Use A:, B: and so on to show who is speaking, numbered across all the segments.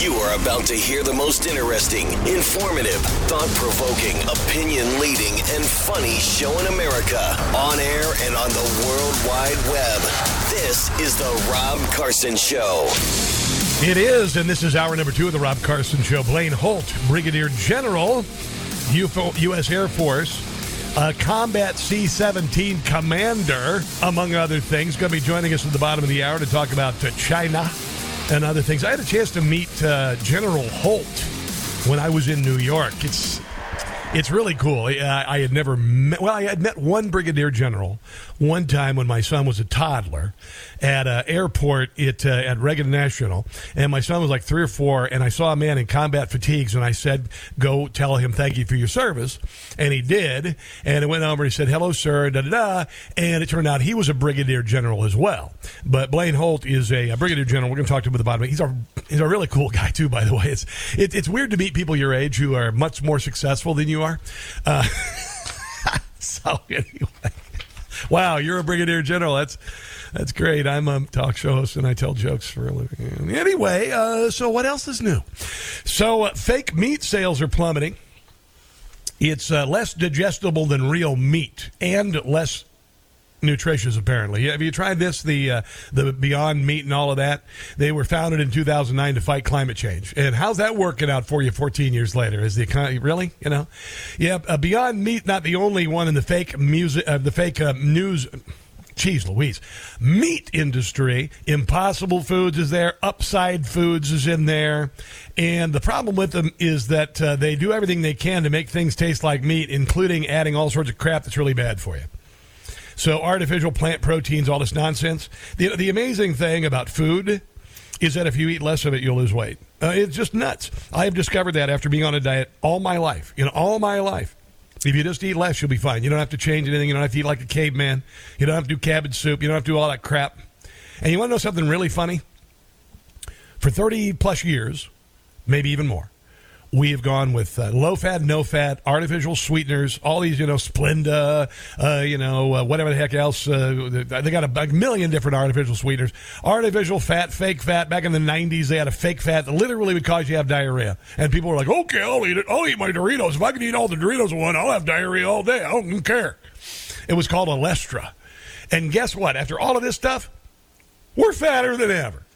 A: You are about to hear the most interesting, informative, thought provoking, opinion leading, and funny show in America on air and on the World Wide Web. This is The Rob Carson Show.
B: It is, and this is hour number two of the Rob Carson Show. Blaine Holt, Brigadier General, U.S. Air Force, a Combat C 17 commander, among other things, going to be joining us at the bottom of the hour to talk about China and other things. I had a chance to meet uh, General Holt when I was in New York. It's it's really cool. I, I had never met, well, I had met one brigadier general one time when my son was a toddler at an airport at, uh, at Reagan National. And my son was like three or four, and I saw a man in combat fatigues, and I said, Go tell him thank you for your service. And he did. And it went over, and he said, Hello, sir, da da da. And it turned out he was a brigadier general as well. But Blaine Holt is a, a brigadier general. We're going to talk to him at the bottom. He's a, he's a really cool guy, too, by the way. It's, it, it's weird to meet people your age who are much more successful than you are. Uh, so, anyway. Wow, you're a brigadier general. That's that's great. I'm a talk show host and I tell jokes for a living. Anyway, uh, so what else is new? So uh, fake meat sales are plummeting. It's uh, less digestible than real meat and less nutritious apparently. Have you tried this the uh, the beyond meat and all of that? They were founded in 2009 to fight climate change. And how's that working out for you 14 years later? Is the economy really? You know? Yeah uh, beyond meat not the only one in the fake music uh, the fake uh, news Cheese, Louise. Meat industry, Impossible Foods is there, Upside Foods is in there. And the problem with them is that uh, they do everything they can to make things taste like meat, including adding all sorts of crap that's really bad for you. So, artificial plant proteins, all this nonsense. The, the amazing thing about food is that if you eat less of it, you'll lose weight. Uh, it's just nuts. I have discovered that after being on a diet all my life. You know, all my life. If you just eat less, you'll be fine. You don't have to change anything. You don't have to eat like a caveman. You don't have to do cabbage soup. You don't have to do all that crap. And you want to know something really funny? For 30 plus years, maybe even more, we have gone with uh, low fat, no fat, artificial sweeteners, all these, you know, Splenda, uh, you know, uh, whatever the heck else. Uh, they got a, a, million different artificial sweeteners. Artificial fat, fake fat. Back in the 90s, they had a fake fat that literally would cause you to have diarrhea. And people were like, okay, I'll eat it. I'll eat my Doritos. If I can eat all the Doritos one, I'll have diarrhea all day. I don't care. It was called Olestra. And guess what? After all of this stuff, we're fatter than ever.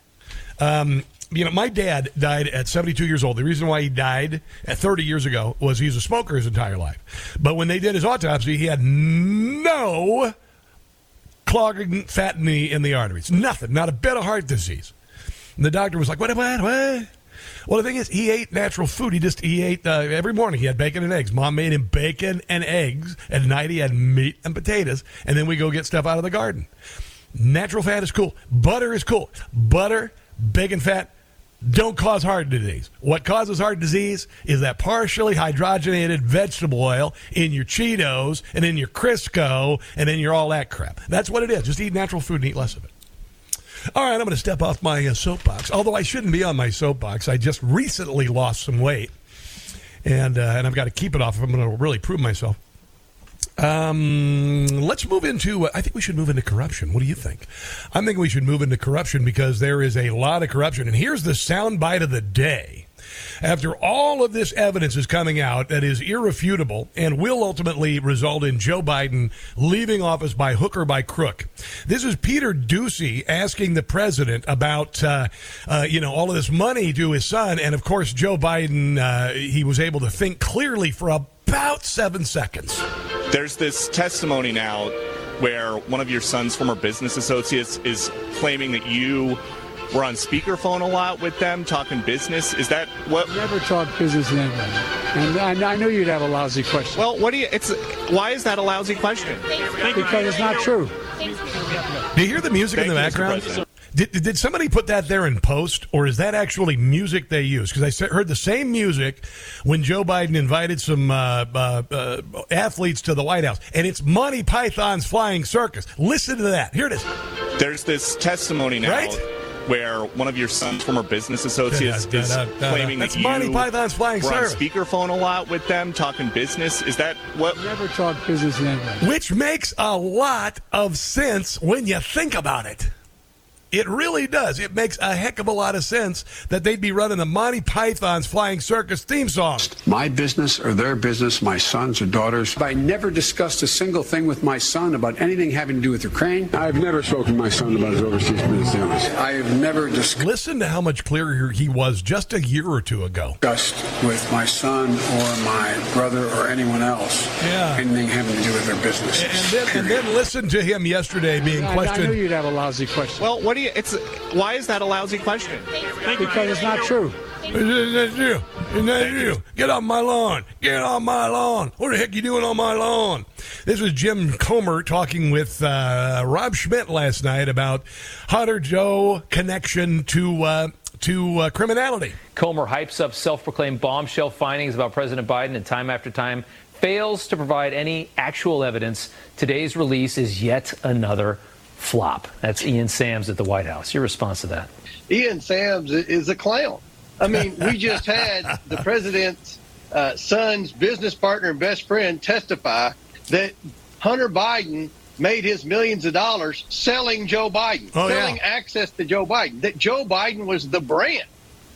B: Um, you know, my dad died at 72 years old. The reason why he died at 30 years ago was he was a smoker his entire life. But when they did his autopsy, he had no clogging fat in the, in the arteries. Nothing. Not a bit of heart disease. And the doctor was like, what, what, what? Well, the thing is, he ate natural food. He just, he ate, uh, every morning he had bacon and eggs. Mom made him bacon and eggs. At night he had meat and potatoes. And then we go get stuff out of the garden. Natural fat is cool. Butter is cool. Butter, bacon fat, don't cause heart disease. What causes heart disease is that partially hydrogenated vegetable oil in your Cheetos and in your Crisco and in your all that crap. That's what it is. Just eat natural food and eat less of it. All right, I'm going to step off my uh, soapbox. Although I shouldn't be on my soapbox, I just recently lost some weight, and uh, and I've got to keep it off if I'm going to really prove myself. Um, let's move into. Uh, I think we should move into corruption. What do you think? I'm thinking we should move into corruption because there is a lot of corruption. And here's the soundbite of the day. After all of this evidence is coming out that is irrefutable and will ultimately result in Joe Biden leaving office by hook or by crook, this is Peter Doocy asking the president about, uh, uh, you know, all of this money to his son, and of course Joe Biden, uh, he was able to think clearly for about seven seconds.
C: There's this testimony now where one of your son's former business associates is claiming that you were on speakerphone a lot with them talking business. Is that what?
D: Never talk business with anybody. And I, I knew you'd have a lousy question.
C: Well, what do you? It's why is that a lousy question?
D: Because it's not true.
B: Do you hear the music
C: Thank
B: in the
C: you,
B: background?
C: President.
B: Did, did somebody put that there in post, or is that actually music they use? Because I heard the same music when Joe Biden invited some uh, uh, uh, athletes to the White House, and it's Monty Python's Flying Circus. Listen to that. Here it is.
C: There's this testimony now
B: Right?
C: where one of your son's former business associates
B: Da, da,
C: is
B: da, da, da.
C: claiming
B: That's
C: that you
B: Monty Python's Flying
C: were on speakerphone a lot with them talking business. Is that what?
D: Never talk business with anybody.
B: Which makes a lot of sense when you think about it. It really does. It makes a heck of a lot of sense that they'd be running the Monty Python's Flying Circus theme song.
E: My business or their business, my sons or daughters. I never discussed a single thing with my son about anything having to do with Ukraine. I've never spoken to my son about his overseas business dealings. I have never discussed
B: Listen to how much clearer he was just a year or two ago.
E: Discussed with my son or my brother or anyone else
B: Yeah.
E: anything having to do with their business.
B: And then, and then listen to him yesterday being
D: I, I knew
B: questioned.
D: you'd have a lousy question.
C: Well, what do you? It's why is that a lousy question?
D: because it's not true.
B: Is that you? Is that you? Get off my lawn. Get off my lawn. What the heck you doing on my lawn? This was Jim Comer talking with uh, Rob Schmitt last night about Hunter Joe connection to uh, to uh, criminality.
F: Comer hypes up self proclaimed bombshell findings about President Biden and time after time fails to provide any actual evidence. Today's release is yet another flop. That's Ian Sams at the White House. Your response to that?
G: Ian Sams is a clown. I mean, we just had the president's uh, son's business partner and best friend testify that Hunter Biden made his millions of dollars selling Joe Biden,
B: Oh, yeah.
G: selling access to Joe Biden, that Joe Biden was the brand.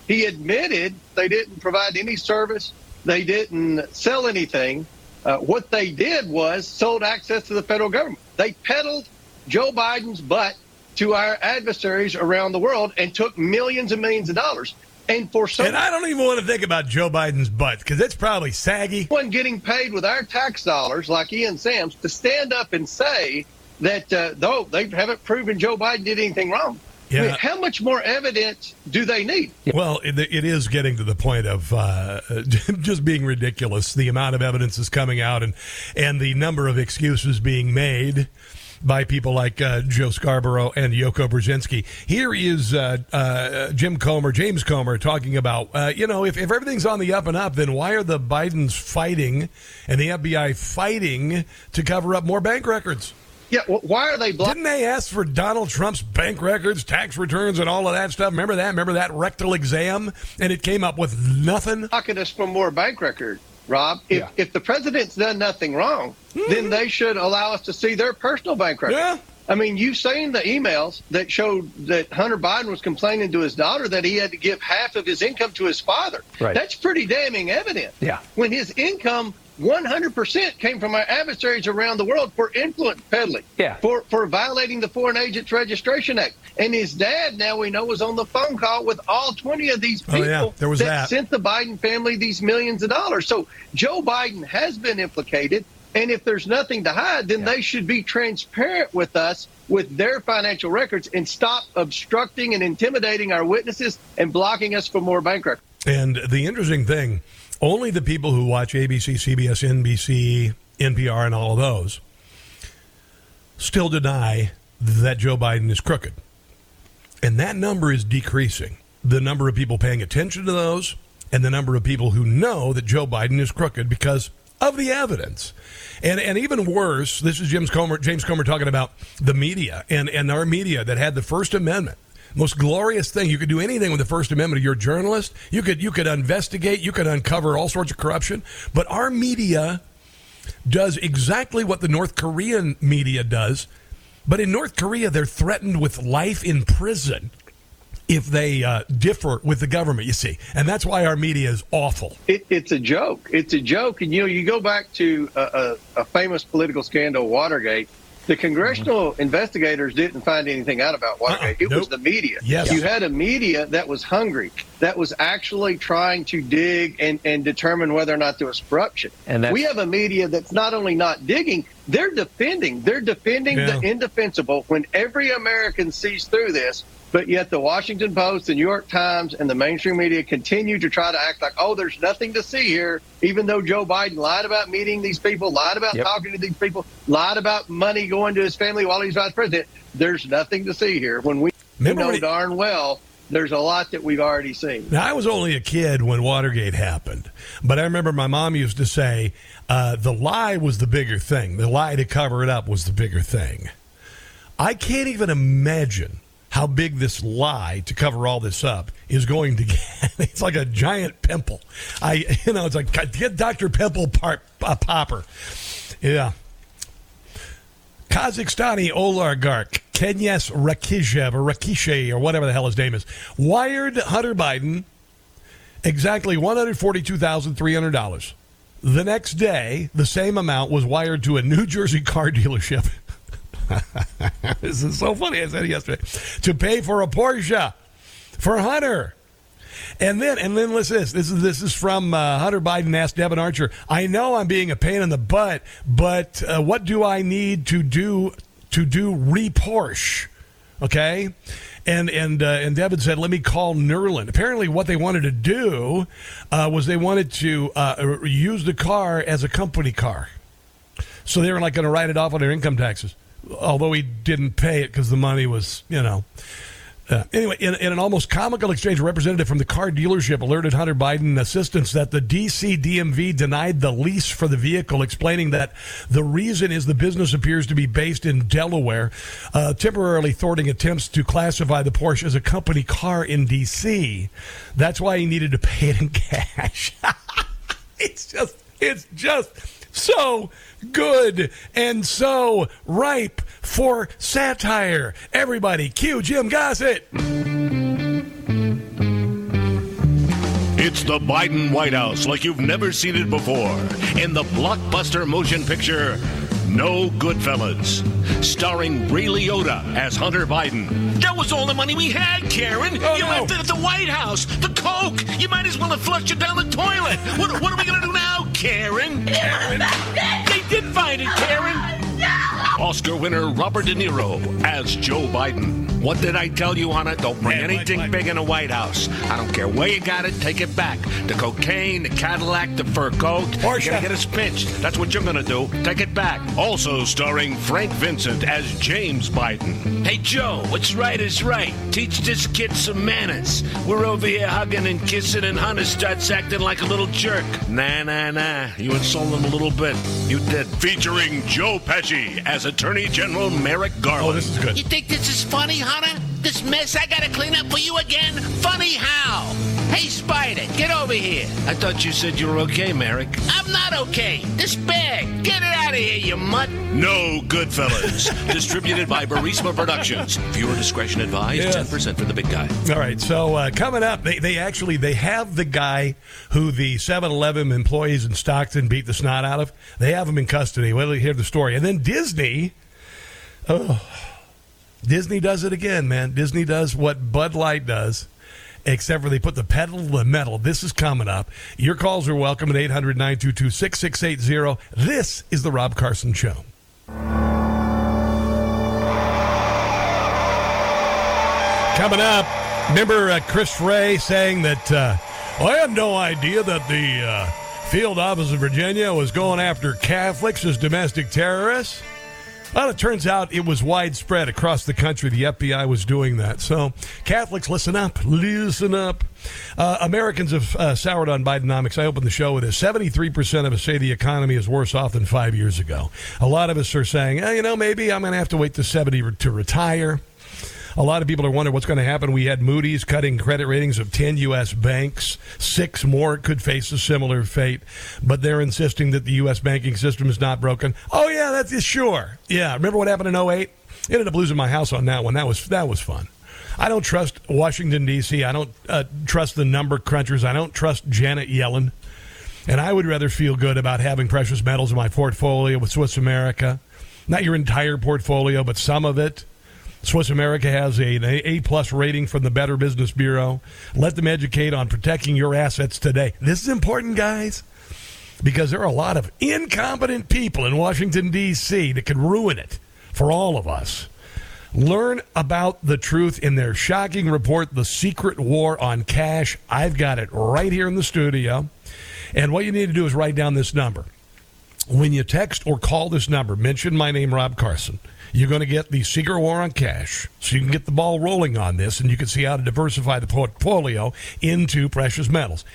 G: He admitted they didn't provide any service, they didn't sell anything. Uh, what they did was sold access to the federal government. They peddled Joe Biden's butt to our adversaries around the world and took millions and millions of dollars. And for some,
B: And I don't even want to think about Joe Biden's butt because it's probably saggy.
G: someone getting paid with our tax dollars, like Ian Sams, to stand up and say that uh, though they haven't proven Joe Biden did anything wrong. I mean,
B: Yeah.
G: how much more evidence do they need?
B: Well, it, it is getting to the point of uh, just being ridiculous. The amount of evidence is coming out, and and the number of excuses being made by people like uh, Joe Scarborough and Yoko Brzezinski. Here is uh, uh, Jim Comer, James Comer, talking about uh, you know if, if everything's on the up and up, then why are the Bidens fighting and the FBI fighting to cover up more bank records?
G: Yeah, well, why are they blocking?
B: Didn't they ask for Donald Trump's bank records, tax returns, and all of that stuff? Remember that? Remember that rectal exam? And it came up with nothing?
G: blocking us from more bank record, Rob. If, if the president's done nothing wrong, mm-hmm. then they should allow us to see their personal bank record.
B: Yeah.
G: I mean, you've seen the emails that showed that Hunter Biden was complaining to his daughter that he had to give half of his income to his father.
F: Right.
G: That's pretty damning evidence.
F: Yeah.
G: When his income 100% came from our adversaries around the world for influence peddling,
F: Yeah.
G: for, for violating the Foreign Agents Registration Act. And his dad, now we know, was on the phone call with all 20 of these
B: Oh,
G: people
B: yeah, there was that.
G: sent the Biden family these millions of dollars. So Joe Biden has been implicated. And if there's nothing to hide, then they should be transparent with us with their financial records and stop obstructing and intimidating our witnesses and blocking us from more bank records.
B: And the interesting thing only the people who watch ABC, CBS, NBC, NPR, and all of those still deny that Joe Biden is crooked. And that number is decreasing. The number of people paying attention to those and the number of people who know that Joe Biden is crooked because of the evidence. And and even worse, this is James Comer James Comer talking about the media and, and our media that had the First Amendment. Most glorious thing. You could do anything with the First Amendment. You're a journalist. You could you could investigate, you could uncover all sorts of corruption. But our media does exactly what the North Korean media does. But in North Korea, they're threatened with life in prison if they uh, differ with the government, you see. And that's why our media is awful.
G: It, it's a joke. It's a joke. And, you know, you go back to a, a, a famous political scandal, Watergate. The congressional investigators didn't find anything out about Watergate.
B: Uh-uh.
G: It was
B: uh-uh.
G: the media.
B: Yes.
G: You had a media that was hungry, that was actually trying to dig and, and determine whether or not there was corruption.
F: And that's-
G: we have a media that's not only not digging, they're defending. They're defending
B: Yeah.
G: the indefensible when every American sees through this. But yet the Washington Post, the New York Times, and the mainstream media continue to try to act like, oh, there's nothing to see here, even though Joe Biden lied about meeting these people, lied about
F: Yep.
G: talking to these people, lied about money going to his family while he's vice president. There's nothing to see here. When we
B: Remember
G: know
B: he-
G: darn well there's a lot that we've already seen.
B: Now, I was only a kid when Watergate happened, but I remember my mom used to say uh, the lie was the bigger thing. The lie to cover it up was the bigger thing. I can't even imagine how big this lie to cover all this up is going to get. It's like a giant pimple. I, you know, it's like get Dr. Pimple part, uh, Popper. Yeah. Kazakhstani oligarch Kenes Rakishev or Rakishe or whatever the hell his name is wired Hunter Biden exactly $142,300. The next day, the same amount was wired to a New Jersey car dealership. this is so funny. I said it yesterday. To pay for a Porsche for Hunter. And then, and then listen this. This is this is from uh, Hunter Biden asked Devon Archer. I know I'm being a pain in the butt, but uh, what do I need to do to do re Porsche? Okay, and and uh, and Devin said, "Let me call Nerlin." Apparently, what they wanted to do uh, was they wanted to uh, use the car as a company car, so they were like going to write it off on their income taxes. Although he didn't pay it because the money was, you know. Uh, anyway, in, in, an almost comical exchange, a representative from the car dealership alerted Hunter Biden assistants that the DC DMV denied the lease for the vehicle, explaining that the reason is the business appears to be based in Delaware, uh, temporarily thwarting attempts to classify the Porsche as a company car in DC. That's why he needed to pay it in cash. it's just, it's just so good and so ripe for satire. Everybody, cue Jim Gossett.
H: It's the Biden White House like you've never seen it before in the blockbuster motion picture No Goodfellas, starring Ray Liotta as Hunter Biden.
I: That was all the money we had, Karen.
B: Oh,
I: you
B: no.
I: left it at the White House. The Coke. You might as well have flushed it down the toilet. What, what are we going to do now, Karen? Karen. They did find it, Karen.
H: Oscar winner Robert De Niro as Joe Biden. What did I tell you, Hunter? Don't bring
B: Man,
H: anything
B: Mike, Mike.
H: big in the White House. I don't care where you got it, take it back. The cocaine, the Cadillac, the fur coat.
B: Porsche.
H: You're gonna get us pinched. That's what you're gonna do. Take it back. Also starring Frank Vincent as James Biden.
I: Hey, Joe, what's right is right. Teach this kid some manners. We're over here hugging and kissing, and Hunter starts acting like a little jerk.
H: Nah, nah, nah. You insulted him a little bit. You did. Featuring Joe Pesci as Attorney General Merrick Garland.
B: Oh, this is good.
I: You think this is funny, Hunter? This mess I gotta clean up for you again? Funny how? Hey, Spider, get over here.
H: I thought you said you were okay, Merrick.
I: I'm not okay. This bag, get it out of here, you mutt.
H: No good Goodfellas. Distributed by Burisma Productions. Viewer discretion advised.
B: Yes.
H: 10% for the big guy.
B: All right, so uh, coming up, they, they actually they have the guy who the 7-Eleven employees in Stockton beat the snot out of. They have him in custody. Well, hear the story, and then Disney. Oh, Disney does it again, man. Disney does what Bud Light does, except for they put the pedal to the metal. This is coming up. Your calls are welcome at 800 922 6680. This is The Rob Carson Show. Coming up, remember uh, Chris Wray saying that uh, I had no idea that the uh, field office of Virginia was going after Catholics as domestic terrorists. Well, it turns out it was widespread across the country. The FBI was doing that. So, Catholics, listen up. Listen up. Uh, Americans have uh, soured on Bidenomics. I opened the show with this. 73% of us say the economy is worse off than five years ago. A lot of us are saying, eh, you know, maybe I'm going to have to wait to 70 re- to retire. A lot of people are wondering what's going to happen. We had Moody's cutting credit ratings of 10 U.S. banks. Six more could face a similar fate, but they're insisting that the U.S. banking system is not broken. Oh, yeah, that's sure. Yeah, remember what happened in 08? Ended up losing my house on that one. That was, that was fun. I don't trust Washington, D.C., I don't uh, trust the number crunchers, I don't trust Janet Yellen. And I would rather feel good about having precious metals in my portfolio with Swiss America. Not your entire portfolio, but some of it. Swiss America has a, an A plus rating from the Better Business Bureau. Let them educate on protecting your assets today. This is important, guys, because there are a lot of incompetent people in Washington, D.C. that could ruin it for all of us. Learn about the truth in their shocking report, The Secret War on Cash. I've got it right here in the studio. And what you need to do is write down this number. When you text or call this number, mention my name, Rob Carson. You're going to get the Secret War on Cash, so you can get the ball rolling on this, and you can see how to diversify the portfolio into precious metals.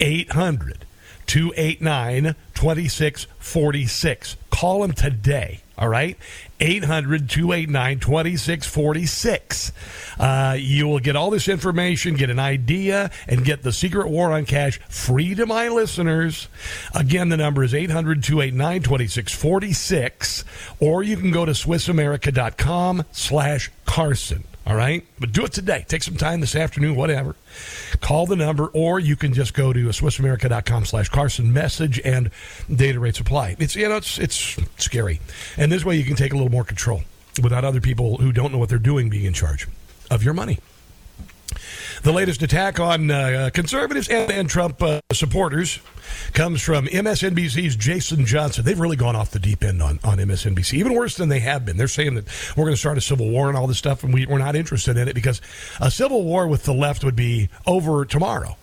B: 800 289 2646. Call them today. All right. 800 289 2646. Uh, You will get all this information, get an idea, and get the secret war on cash free to my listeners. Again, the number is 800 289 2646. Or you can go to SwissAmerica.com slash Carson. All right? But do it today. Take some time this afternoon, whatever. Call the number, or you can just go to SwissAmerica.com slash Carson message and data rates apply. It's, you know, it's, it's scary. And this way you can take a little more control without other people who don't know what they're doing being in charge of your money. The latest attack on uh, conservatives and, and Trump uh, supporters comes from MSNBC's Jason Johnson. They've really gone off the deep end on, on MSNBC, even worse than they have been. They're saying that we're going to start a civil war and all this stuff, and we, we're not interested in it because a civil war with the left would be over tomorrow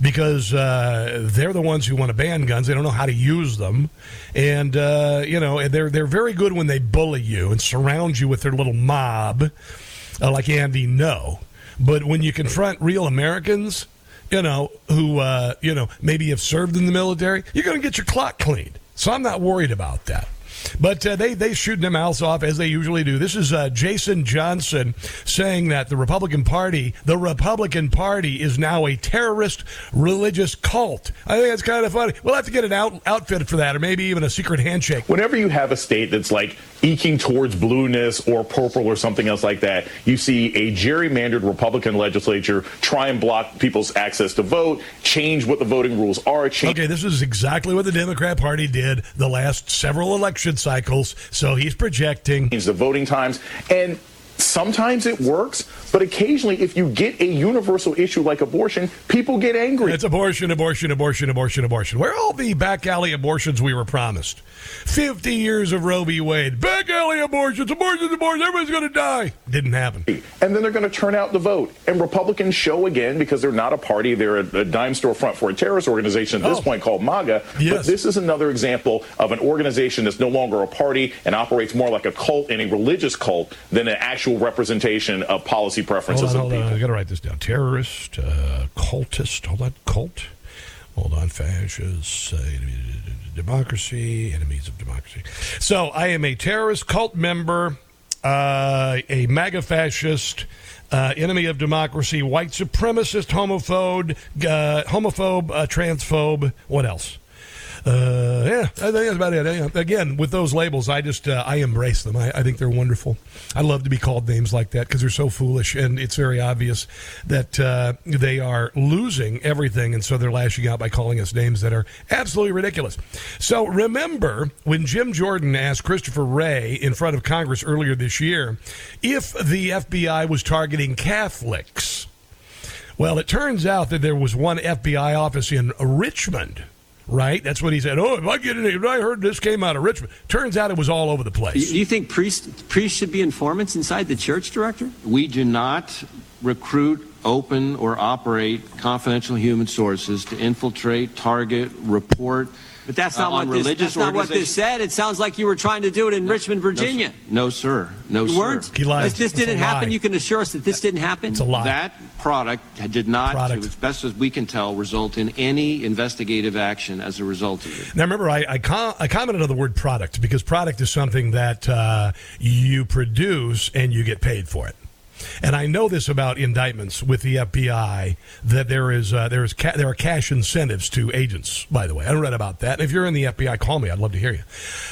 B: because uh, they're the ones who want to ban guns. They don't know how to use them, and uh, you know they're they're very good when they bully you and surround you with their little mob, uh, like Andy Ngo. But when you confront real Americans, you know who uh, you know maybe have served in the military, you're going to get your clock cleaned. So I'm not worried about that. But uh, they they shooting their mouths off as they usually do. This is uh, Jason Johnson saying that the Republican Party, the Republican Party, is now a terrorist religious cult. I think that's kind of funny. We'll have to get an out, outfit for that, or maybe even a secret handshake.
J: Whenever you have a state that's like eking towards blueness or purple or something else like that, you see a gerrymandered Republican legislature try and block people's access to vote, change what the voting rules are. Change-
B: Okay, this is exactly what the Democrat Party did the last several election cycles. So he's projecting.
J: change the voting times. And sometimes it works, but occasionally, if you get a universal issue like abortion, people get angry.
B: It's abortion, abortion, abortion, abortion, abortion. Where are all the back alley abortions we were promised? 50 years of Roe v. Wade. Back alley abortions, abortions, abortions. Everybody's going to die. Didn't happen.
J: and then they're going to turn out the vote. And Republicans show again because they're not a party; they're a, dime store front for a terrorist organization at this
B: Oh.
J: point called MAGA.
B: Yes.
J: But this is another example of an organization that's no longer a party and operates more like a cult and a religious cult than an actual representation of policy
B: Hold
J: preferences
B: on,
J: of
B: hold on.
J: people.
B: I got to write this down. Terrorist, uh, cultist. Hold on. Cult. Hold on. Fascist. Uh, democracy. Enemies of democracy. So I am a terrorist cult member, uh, a MAGA fascist. Uh, enemy of democracy, white supremacist, homophobe, uh, homophobe, uh, transphobe. What else? Uh, yeah, I think that's about it. Again, with those labels, I just uh, I embrace them. I, I think they're wonderful. I love to be called names like that because they're so foolish, and it's very obvious that uh, they are losing everything, and so they're lashing out by calling us names that are absolutely ridiculous. So remember when Jim Jordan asked Christopher Wray in front of Congress earlier this year if the FBI was targeting Catholics. Well, it turns out that there was one FBI office in Richmond, right? That's what he said. Oh, if I get any, if I heard this came out of Richmond. Turns out it was all over the place.
K: Do
B: place.
K: you think priests, priests should be informants inside the church, Director?
L: We do not recruit, open, or operate confidential human sources to infiltrate, target, report.
K: But that's
L: uh,
K: not
L: on
K: what this, that's not what this said. It sounds like you were trying to do it in Richmond, Virginia.
L: No, sir. No, sir.
K: you
L: sir.
K: weren't?
B: He lied.
K: If this
B: It's
K: didn't happen,
B: lie.
K: you can assure us that this didn't happen?
B: It's a lie.
L: That product did not,
B: Product.
L: as best as we can tell, result in any investigative action as a result of it.
B: Now, remember, I, I, com- I commented on the word product because product is something that uh, you produce and you get paid for it. And I know this about indictments with the FBI that there is uh, there is ca- there are cash incentives to agents. By the way, I read about that. If you're in the FBI, call me. I'd love to hear you.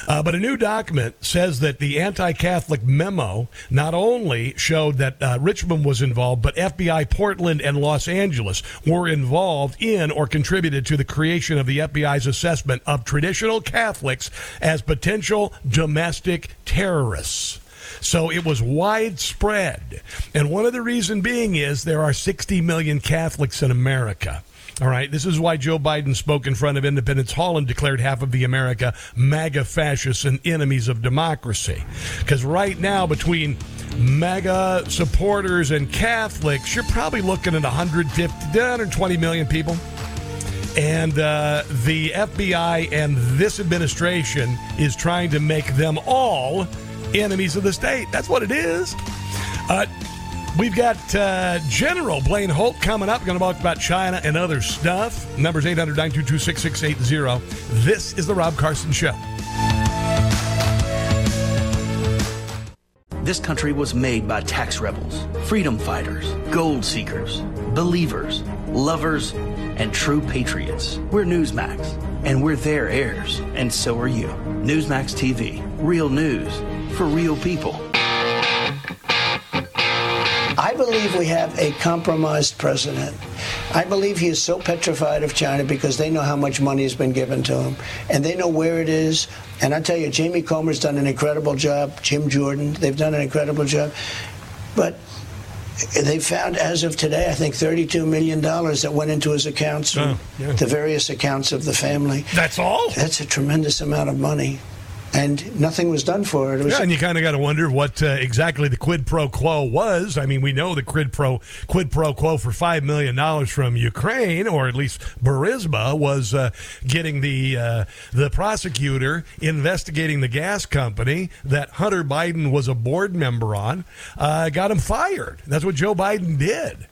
B: Uh, but a new document says that the anti-Catholic memo not only showed that uh, Richmond was involved, but FBI Portland and Los Angeles were involved in or contributed to the creation of the FBI's assessment of traditional Catholics as potential domestic terrorists. So it was widespread. And one of the reason being is there are 60 million Catholics in America. All right, this is why Joe Biden spoke in front of Independence Hall and declared half of the America MAGA fascists and enemies of democracy. Because right now, between MAGA supporters and Catholics, you're probably looking at 150, 120 million people. And uh, the FBI and this administration is trying to make them all enemies of the state. That's what it is. Uh, we've got uh, General Blaine Holt coming up. Going to talk about China and other stuff. Numbers 800 922 6680. This is The Rob Carson Show.
M: This country was made by tax rebels, freedom fighters, gold seekers, believers, lovers, and true patriots. We're Newsmax, and we're their heirs, and so are you. Newsmax TV, real news for real people.
N: I believe we have a compromised president. I believe he is so petrified of China because they know how much money has been given to him and they know where it is. And I tell you, Jamie Comer's done an incredible job. Jim Jordan, they've done an incredible job. But they found, as of today, I think $32 million that went into his accounts,
B: Oh, yeah.
N: the various accounts of the family.
B: That's all?
N: That's a tremendous amount of money. And nothing was done for it. it
B: Yeah, and you kind of got to wonder what uh, exactly the quid pro quo was. I mean, we know the quid pro quid pro quo for five million dollars from Ukraine, or at least Burisma was uh, getting the uh, the prosecutor investigating the gas company that Hunter Biden was a board member on, uh, got him fired. That's what Joe Biden did.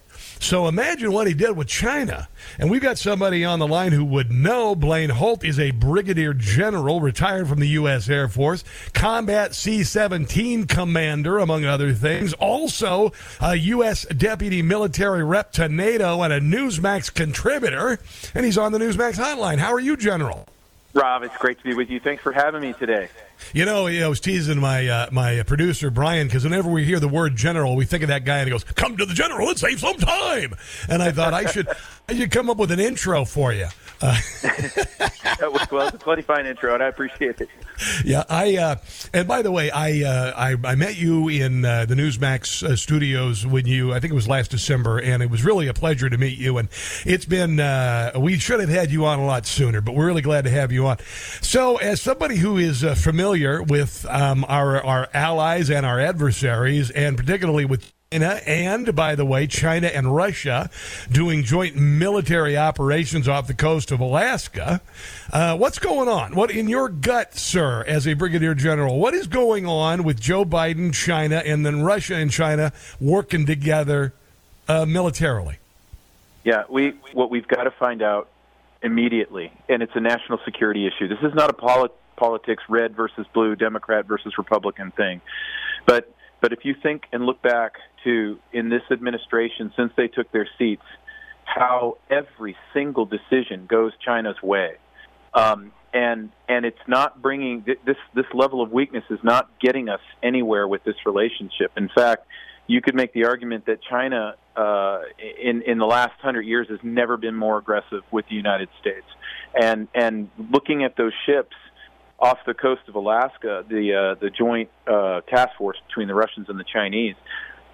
B: So imagine what he did with China. And we've got somebody on the line who would know. Blaine Holt is a brigadier general, retired from the U.S. Air Force, combat C 17 commander, among other things. Also, a U.S. deputy military rep to NATO and a Newsmax contributor. And he's on the Newsmax hotline. How are you, General?
O: Rob, it's great to be with you. Thanks for having me today.
B: You know, I was teasing my uh, my producer Brian because whenever we hear the word general, we think of that guy and he goes, "Come to the general and save some time." And I thought I should I should come up with an intro for you. Uh,
O: That was, well, it's a plenty fine intro, and I appreciate it.
B: yeah, I uh, and by the way, I uh, I, I met you in uh, the Newsmax uh, studios when you I think it was last December, and it was really a pleasure to meet you. And it's been uh, we should have had you on a lot sooner, but we're really glad to have you on. So, as somebody who is uh, familiar with um, our our allies and our adversaries, and particularly with and, by the way, China and Russia doing joint military operations off the coast of Alaska. Uh, what's going on? What in your gut, sir, as a brigadier general? What is going on with Joe Biden, China, and then Russia and China working together uh, militarily?
O: Yeah, we what we've got to find out immediately, and it's a national security issue. This is not a poli- politics, red versus blue, Democrat versus Republican thing, but but if you think and look back to in this administration since they took their seats, how every single decision goes China's way. Um, and and it's not bringing this this level of weakness is not getting us anywhere with this relationship. In fact, you could make the argument that China uh, in in the last hundred years has never been more aggressive with the United States, and and looking at those ships off the coast of Alaska, the uh, the joint uh, task force between the Russians and the Chinese.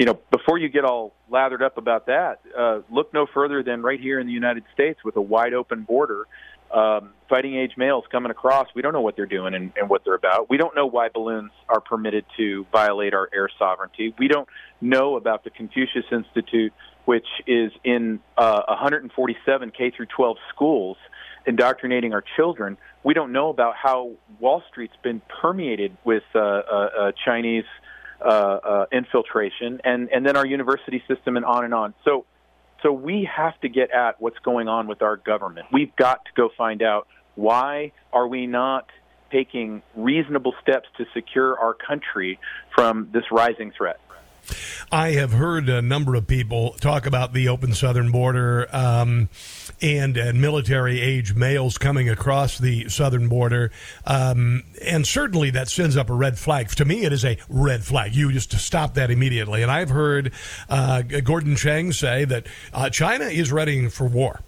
O: You know, before you get all lathered up about that, uh, look no further than right here in the United States with a wide open border um, fighting age males coming across. We don't know what they're doing and, and what they're about. We don't know why balloons are permitted to violate our air sovereignty. We don't know about the Confucius Institute, which is in uh, 147 K through 12 schools indoctrinating our children. We don't know about how Wall Street's been permeated with uh, uh, uh, Chinese uh, Uh, uh, infiltration, and and then our university system, and on and on. So so we have to get at what's going on with our government. We've got to go find out why are we not taking reasonable steps to secure our country from this rising threat.
B: I have heard a number of people talk about the open southern border um, and, and military age males coming across the southern border. Um, and certainly that sends up a red flag. To me, it is a red flag. You just stop that immediately. And I've heard uh, Gordon Chang say that uh, China is ready for war.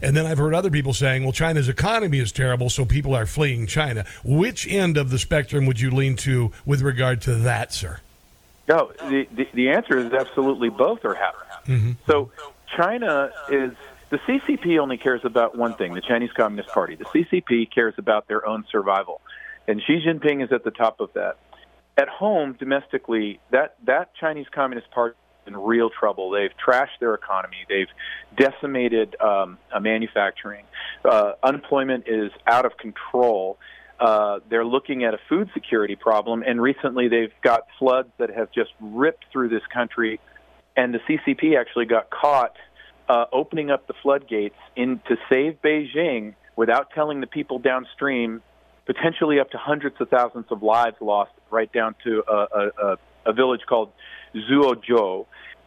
B: And then I've heard other people saying, well, China's economy is terrible, so people are fleeing China. Which end of the spectrum would you lean to with regard to that, sir?
O: No, the, the, the answer is absolutely both are happening. So China is the CCP only cares about one thing: the Chinese Communist Party. The CCP cares about their own survival, and Xi Jinping is at the top of that. At home, domestically, that that Chinese Communist Party is in real trouble. They've trashed their economy. They've decimated um, manufacturing. Uh, unemployment is out of control. Uh, they're looking at a food security problem, and recently they've got floods that have just ripped through this country. And the CCP actually got caught uh, opening up the floodgates in to save Beijing without telling the people downstream. Potentially up to hundreds of thousands of lives lost, right down to a, a, a village called Zhuozhou.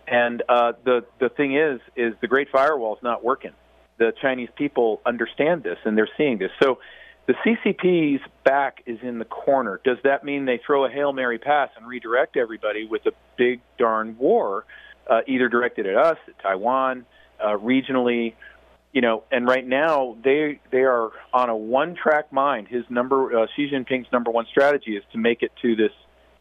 O: And uh, the the thing is, is the Great Firewall is not working. The Chinese people understand this, and they're seeing this. So the CCP's back is in the corner. Does that mean they throw a hail mary pass and redirect everybody with a big darn war, uh, either directed at us, at Taiwan, uh, regionally? You know, and right now they they are on a one track mind. His number uh, Xi Jinping's number one strategy is to make it to this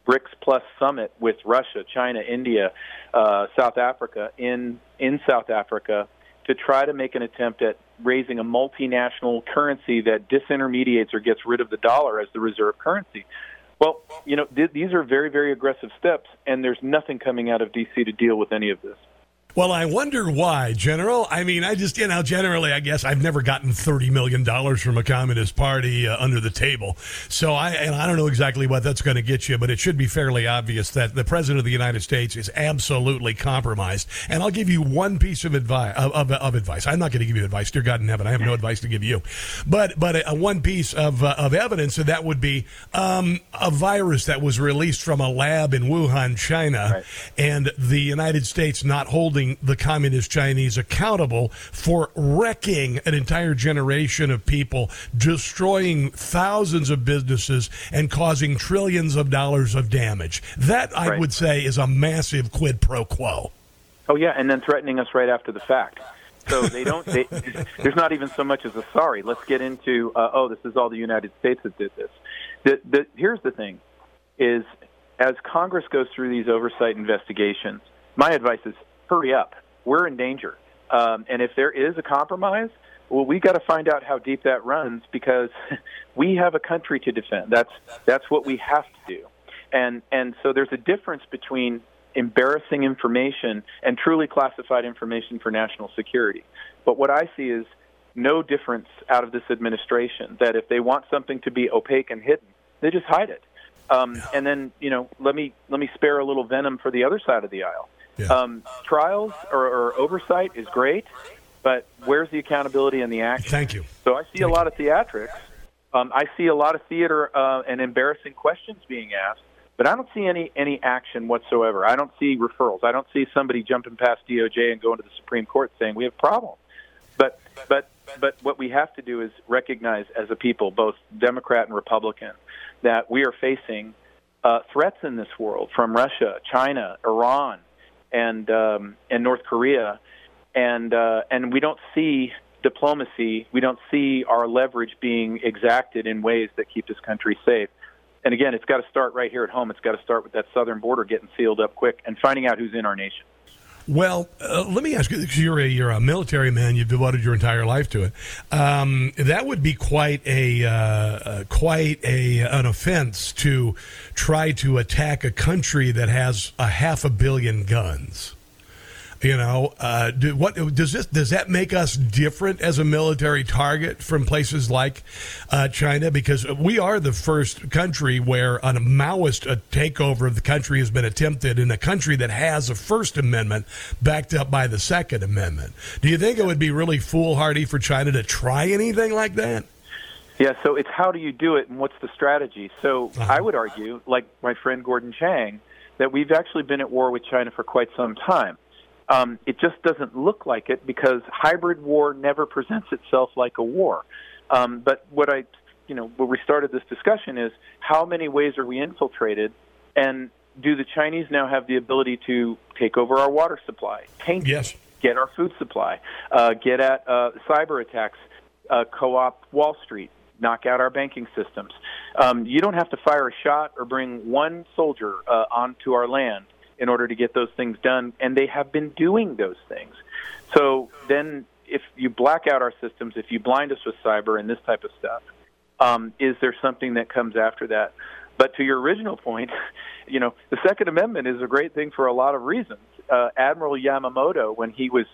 O: BRICS Plus summit with Russia, China, India, uh, South Africa in in South Africa to try to make an attempt at raising a multinational currency that disintermediates or gets rid of the dollar as the reserve currency. Well, you know, th- these are very, very aggressive steps, and there's nothing coming out of D.C. to deal with any of this.
B: Well, I wonder why, General. I mean, I just, you know, generally, I guess I've never gotten $30 million from a Communist Party uh, under the table. So I, and I don't know exactly what that's going to get you, but it should be fairly obvious that the President of the United States is absolutely compromised. And I'll give you one piece of advice, of, of, of advice. I'm not going to give you advice, dear God in heaven. I have no advice to give you. But, but a, a one piece of, uh, of evidence, and that would be um, a virus that was released from a lab in Wuhan, China, right. and the United States not holding the communist Chinese accountable for wrecking an entire generation of people, destroying thousands of businesses, and causing trillions of dollars of damage. That, I right. would say, is a massive quid pro quo.
O: Oh, yeah, and then threatening us right after the fact. So they don't. They, there's not even so much as a sorry. Let's get into. Uh, oh, this is all the United States that did this. The, the, here's the thing: is as Congress goes through these oversight investigations, my advice is hurry up. We're in danger. Um, and if there is a compromise, well, we got to find out how deep that runs because we have a country to defend. That's that's what we have to do. And and so there's a difference between embarrassing information and truly classified information for national security. But what I see is no difference out of this administration. That if they want something to be opaque and hidden, they just hide it. Um, and then you know, let me let me spare a little venom for the other side of the aisle. Yeah. Um, trials or, or, oversight is great, but where's the accountability and the action?
B: Thank you.
O: So I see Thank a lot of theatrics. Um, I see a lot of theater uh, and embarrassing questions being asked, but I don't see any any action whatsoever. I don't see referrals. I don't see somebody jumping past DOJ and going to the Supreme Court saying we have problems. But but but what we have to do is recognize as a people, both Democrat and Republican, that we are facing uh, threats in this world from Russia, China, Iran, and um, and North Korea, and uh, and we don't see diplomacy. We don't see our leverage being exacted in ways that keep this country safe. And again, it's got to start right here at home. It's got to start with that southern border getting sealed up quick and finding out who's in our nation.
B: Well, uh, let me ask you: because you're a you're a military man, you've devoted your entire life to it. Um, that would be quite a uh, uh, quite a an offense to try to attack a country that has a half a billion guns. You know, uh, do, what does this does that make us different as a military target from places like uh, China? Because we are the first country where a Maoist takeover of the country has been attempted in a country that has a First Amendment backed up by the Second Amendment. Do you think it would be really foolhardy for China to try anything like that?
O: Yeah, so it's how do you do it and what's the strategy? So uh-huh. I would argue, like my friend Gordon Chang, that we've actually been at war with China for quite some time. Um, it just doesn't look like it because hybrid war never presents itself like a war. Um, but what I, you know, where we started this discussion is how many ways are we infiltrated, and do the Chinese now have the ability to take over our water supply,
B: yes.
O: get our food supply, uh, get at uh, cyber attacks, uh, co-op Wall Street, knock out our banking systems. Um, you don't have to fire a shot or bring one soldier uh, onto our land in order to get those things done, and they have been doing those things. So then, if you black out our systems, if you blind us with cyber and this type of stuff, um, is there something that comes after that? But to your original point, you know, the Second Amendment is a great thing for a lot of reasons. Uh, Admiral Yamamoto, when he was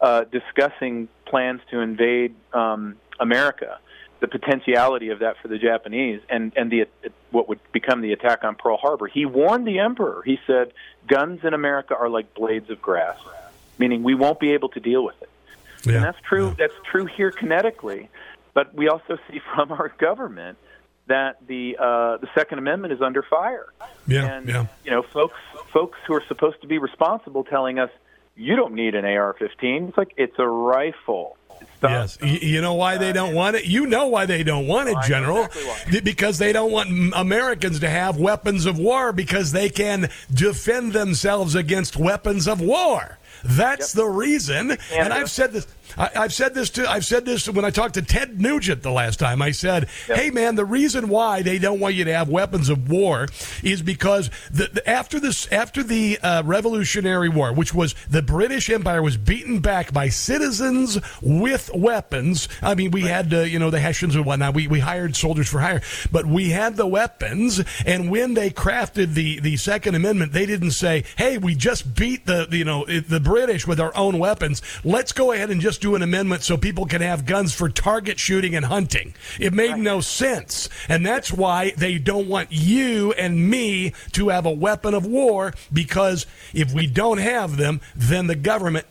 O: uh, discussing plans to invade um, America, the potentiality of that for the Japanese and and the what would become the attack on Pearl Harbor. He warned the emperor. He said, "Guns in America are like blades of grass," meaning we won't be able to deal with it. Yeah. And that's true. Yeah. That's true here kinetically, but we also see from our government that the uh, the Second Amendment is under fire.
B: Yeah,
O: and
B: yeah.
O: you know, folks folks who are supposed to be responsible telling us you don't need an AR-15. It's like it's a rifle.
B: Yes. You know why they don't want it? You know why they don't want it, General. Because they don't want Americans to have weapons of war because they can defend themselves against weapons of war. That's the reason. And I've said this. I, I've said this to. I've said this when I talked to Ted Nugent the last time. I said, "Hey, man, the reason why they don't want you to have weapons of war is because the, the, after this, after the uh, Revolutionary War, which was the British Empire was beaten back by citizens with weapons. I mean, we had, uh, you know, the Hessians and whatnot. We we hired soldiers for hire, but we had the weapons. And when they crafted the the Second Amendment, they didn't say, "Hey, we just beat the you know the British with our own weapons. Let's go ahead and just do an amendment so people can have guns for target shooting and hunting." It made no sense, and that's why they don't want you and me to have a weapon of war because if we don't have them, then the government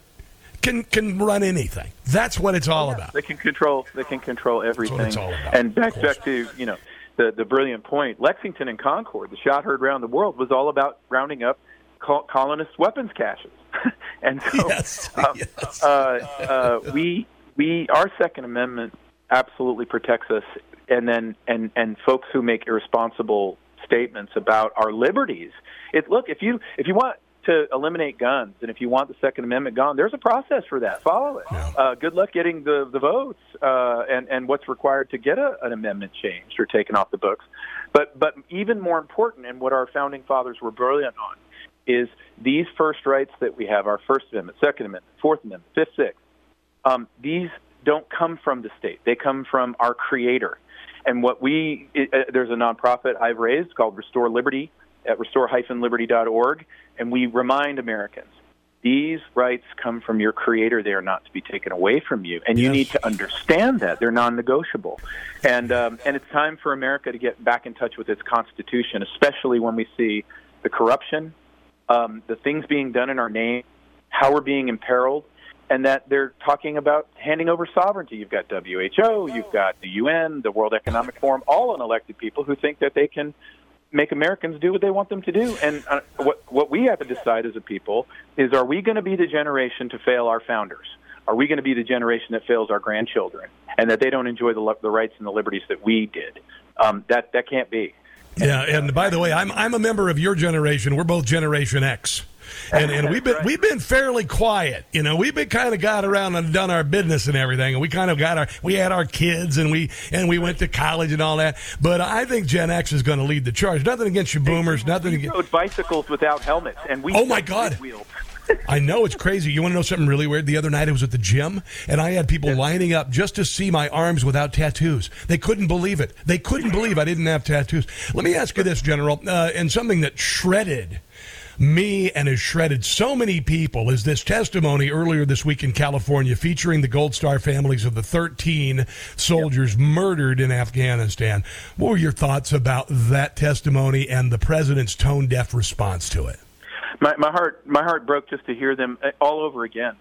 B: can can run anything. That's what it's all about.
O: They can control. They can control everything.
B: about,
O: and back back to you know the the brilliant point. Lexington and Concord, the shot heard around the world, was all about rounding up col- colonist weapons caches. and so um, Uh, uh, we we our Second Amendment absolutely protects us. And then and and folks who make irresponsible statements about our liberties. It look if you if you want to eliminate guns and if you want the Second Amendment gone, there's a process for that. Follow it. Uh, good luck getting the the votes uh, and and what's required to get a, an amendment changed or taken off the books. But but even more important, and what our founding fathers were brilliant on, is these first rights that we have: our First Amendment, Second Amendment, Fourth Amendment, Fifth, Sixth. Um, these don't come from the state; they come from our Creator. And what we it, uh, there's a nonprofit I've raised called Restore Liberty at restore-liberty.org, and we remind Americans these rights come from your Creator; they are not to be taken away from you, and you need to understand that they're non-negotiable. And um, and it's time for America to get back in touch with its Constitution, especially when we see the corruption, um, the things being done in our name, how we're being imperiled, and that they're talking about handing over sovereignty. You've got WHO, you've got the UN, the World Economic Forum, all unelected people who think that they can make Americans do what they want them to do. And uh, what what we have to decide as a people is: Are we going to be the generation to fail our founders? Are we going to be the generation that fails our grandchildren and that they don't enjoy the, the rights and the liberties that we did? Um, that that can't be.
B: Yeah, and by the way, I'm I'm a member of your generation. We're both Generation X. And, and we've been we've been fairly quiet, you know. We've been kind of got around and done our business and everything, and we kind of got our we had our kids and we and we went to college and all that. But I think Gen X is going to lead the charge. Nothing against you boomers, nothing
O: We
B: against.
O: rode bicycles without helmets, and we
B: Oh, my God.
O: wheels.
B: I know it's crazy. You want to know something really weird? The other night I was at the gym and I had people lining up just to see my arms without tattoos. They couldn't believe it. They couldn't believe I didn't have tattoos. Let me ask you this, General, uh, and something that shredded me and has shredded so many people is this testimony earlier this week in California featuring the Gold Star families of the 13 soldiers murdered in Afghanistan. What were your thoughts about that testimony and the president's tone deaf response to it?
O: My, my heart, my heart broke just to hear them uh, all over again.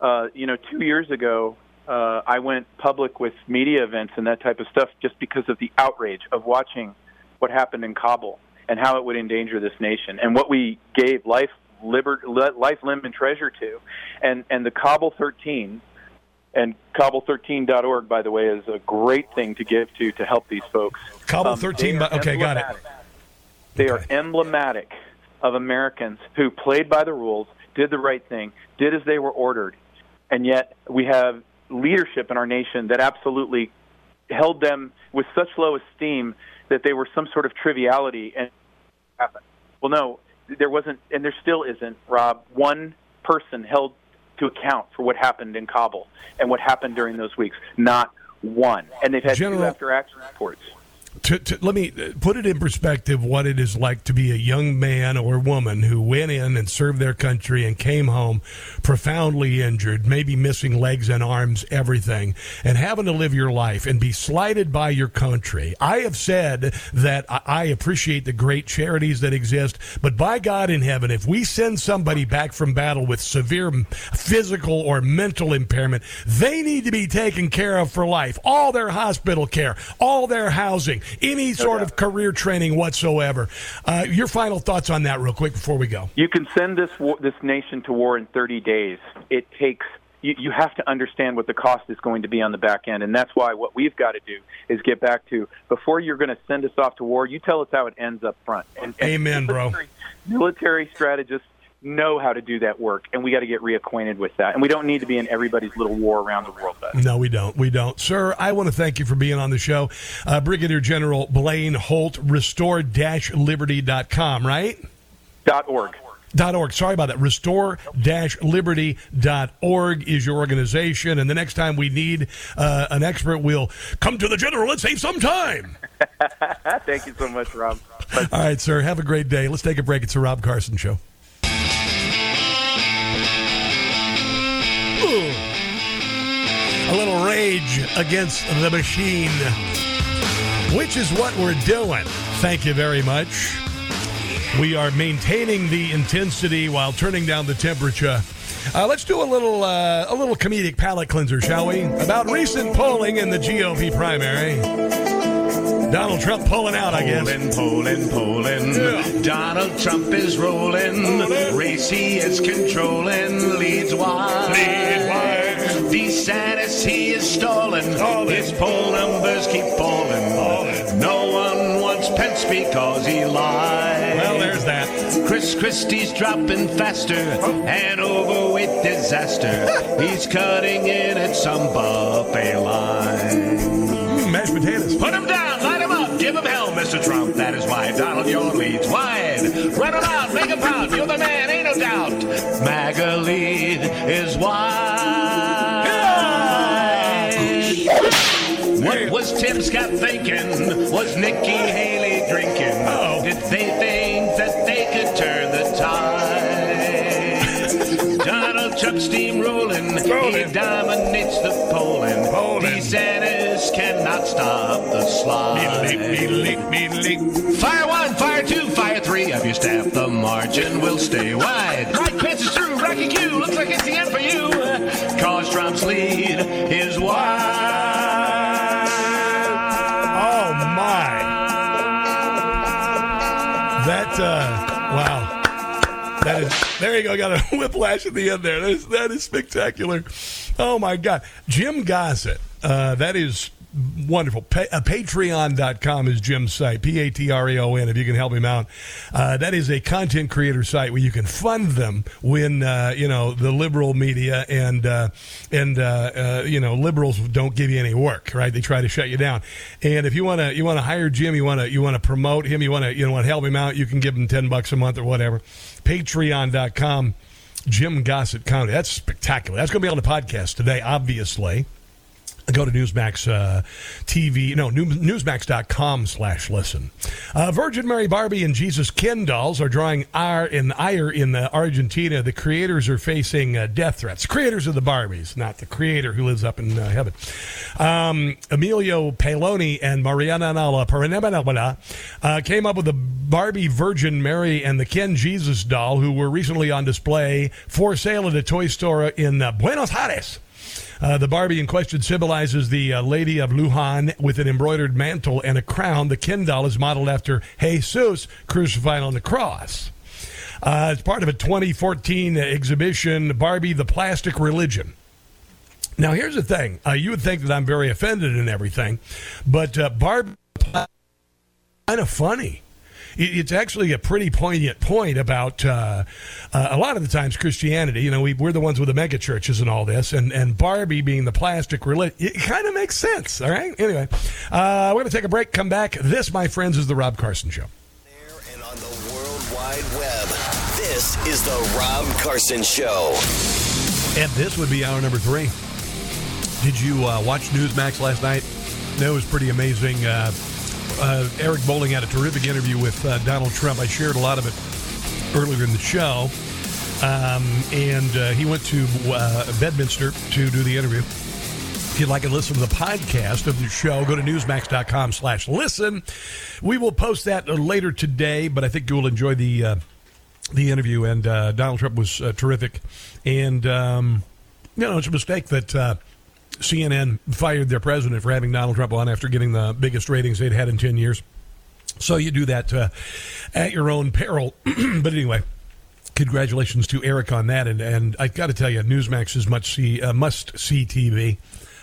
O: Uh, you know, two years ago, uh, I went public with media events and that type of stuff just because of the outrage of watching what happened in Kabul and how it would endanger this nation and what we gave life, liber, life, limb, and treasure to, and and the Kabul 13. And Kabul13.org, by the way, is a great thing to give to to help these folks.
B: Kabul
O: Um,
B: 13
O: they are
B: bu- okay, got it.
O: They are emblematic of Americans who played by the rules, did the right thing, did as they were ordered, and yet we have leadership in our nation that absolutely held them with such low esteem that they were some sort of triviality and. Well, no, there wasn't, and there still isn't. Rob, one person held to account for what happened in Kabul and what happened during those weeks. Not one, and they've had
B: General-
O: two after action reports.
B: To, to, let me uh, put it in perspective what it is like to be a young man or woman who went in and served their country and came home profoundly injured, maybe missing legs and arms, everything, and having to live your life and be slighted by your country. I have said that I, I appreciate the great charities that exist, but by God in heaven, if we send somebody back from battle with severe physical or mental impairment, they need to be taken care of for life. All their hospital care, all their housing, any sort of career training whatsoever. Uh, your final thoughts on that, real quick, before we go.
O: You can send this war, this nation to war in 30 days. It takes you, you have to understand what the cost is going to be on the back end, and that's why what we've got to do is get back to before you're going to send us off to war. You tell us how it ends up front. And, and
B: Amen, bro.
O: Military strategists know how to do that work, and we got to get reacquainted with that. And we don't need to be in everybody's little war around the world. Does.
B: No, we don't. We don't. Sir, I want to thank you for being on the show. Uh, Brigadier General Blaine Holt, restore-liberty.com, right?
O: Dot org.
B: Dot org. Sorry about that. Restore liberty.org is your organization. And the next time we need uh, an expert, we'll come to the general and save some time.
O: Thank you so much, Rob.
B: All right, sir. Have a great day. Let's take a break. It's the Rob Carson Show. A little rage against the machine, which is what we're doing. Thank you very much. We are maintaining the intensity while turning down the temperature. Uh, let's do a little uh, a little comedic palate cleanser, shall we? About recent polling in the GOP primary. Donald Trump pulling out, I guess.
I: Polling, polling, polling.
B: Yeah.
I: Donald Trump is rolling. Race he is controlling. Leads wide.
B: Lead wide.
I: DeSantis he is stalling. His poll numbers keep falling. No one wants Pence because he lied.
B: Well, there's that.
I: Chris Christie's dropping faster. And overweight disaster. He's cutting in at some buffet line.
B: Mm, mashed potatoes.
I: Put him down, light him up, give him hell, Mr. Trump. That is why Donald your leads wide. Run him out, make him proud. You're the man, was Tim Scott thinking? Was Nikki Haley drinking? Oh. Did they think that they could turn the tide? Donald Trump steamrolling, he dominates the polling. DeSantis cannot stop the slide. Fire one, fire two, fire three of your staff. The margin will stay wide. Right pitch is through. Rocky Q looks like it's the end for you. Cause Trump's lead is wide.
B: There. You go. Got a whiplash at the end there. That is, that is spectacular. Oh my God, Jim Gossett. Uh, that is wonderful. Pa- uh, Patreon.com is Jim's site. P A T R E O N. If you can help him out, uh, that is a content creator site where you can fund them when uh, you know the liberal media and uh, and uh, uh, you know liberals don't give you any work. Right? They try to shut you down. And if you want to you want to hire Jim, you want to you want to promote him, you want to you want to help him out, you can give him ten bucks a month or whatever. Patreon.com. Jim Gossett Comedy. That's spectacular. That's going to be on the podcast today, obviously. Go to Newsmax uh, TV, no, new, newsmax.com slash listen. Uh, Virgin Mary Barbie and Jesus Ken dolls are drawing ire in, ire in Argentina. The creators are facing uh, death threats. Creators of the Barbies, not the creator who lives up in uh, heaven. Um, Emilio Paloni and Mariana Nala Paranamana uh, came up with the Barbie Virgin Mary and the Ken Jesus doll, who were recently on display for sale at a toy store in Buenos Aires. Uh, the Barbie in question symbolizes the uh, Lady of Lujan with an embroidered mantle and a crown. The Ken doll is modeled after Jesus crucified on the cross. Uh, it's part of a 2014 exhibition, Barbie the Plastic Religion. Now, here's the thing. Uh, you would think that I'm very offended and everything, but uh, Barbie kind of funny. It- It's actually a pretty poignant point about uh, uh, a lot of the times Christianity. You know, we, we're the ones with the mega churches and all this, and, and Barbie being the plastic religion. It kind of makes sense. All right. Anyway, uh, we're going to take a break. Come back. This, my friends, is the Rob Carson Show.
A: There And on the World Wide Web, this is the Rob Carson Show.
B: And this would be hour number three. Did you uh, watch Newsmax last night? That was pretty amazing. Uh, Eric Bolling had a terrific interview with uh, Donald Trump. I shared a lot of it earlier in the show. Um, and uh, he went to uh, Bedminster to do the interview. If you'd like to listen to the podcast of the show, go to newsmax.com slash listen. We will post that later today, but I think you will enjoy the uh, the interview. And uh, Donald Trump was terrific. And, um, you know, it's a mistake that CNN fired their president for having Donald Trump on after getting the biggest ratings they'd had in 10 years. So you do that uh, at your own peril. but anyway, congratulations to Eric on that. And, and I got to tell you, Newsmax is much see, uh, must see TV.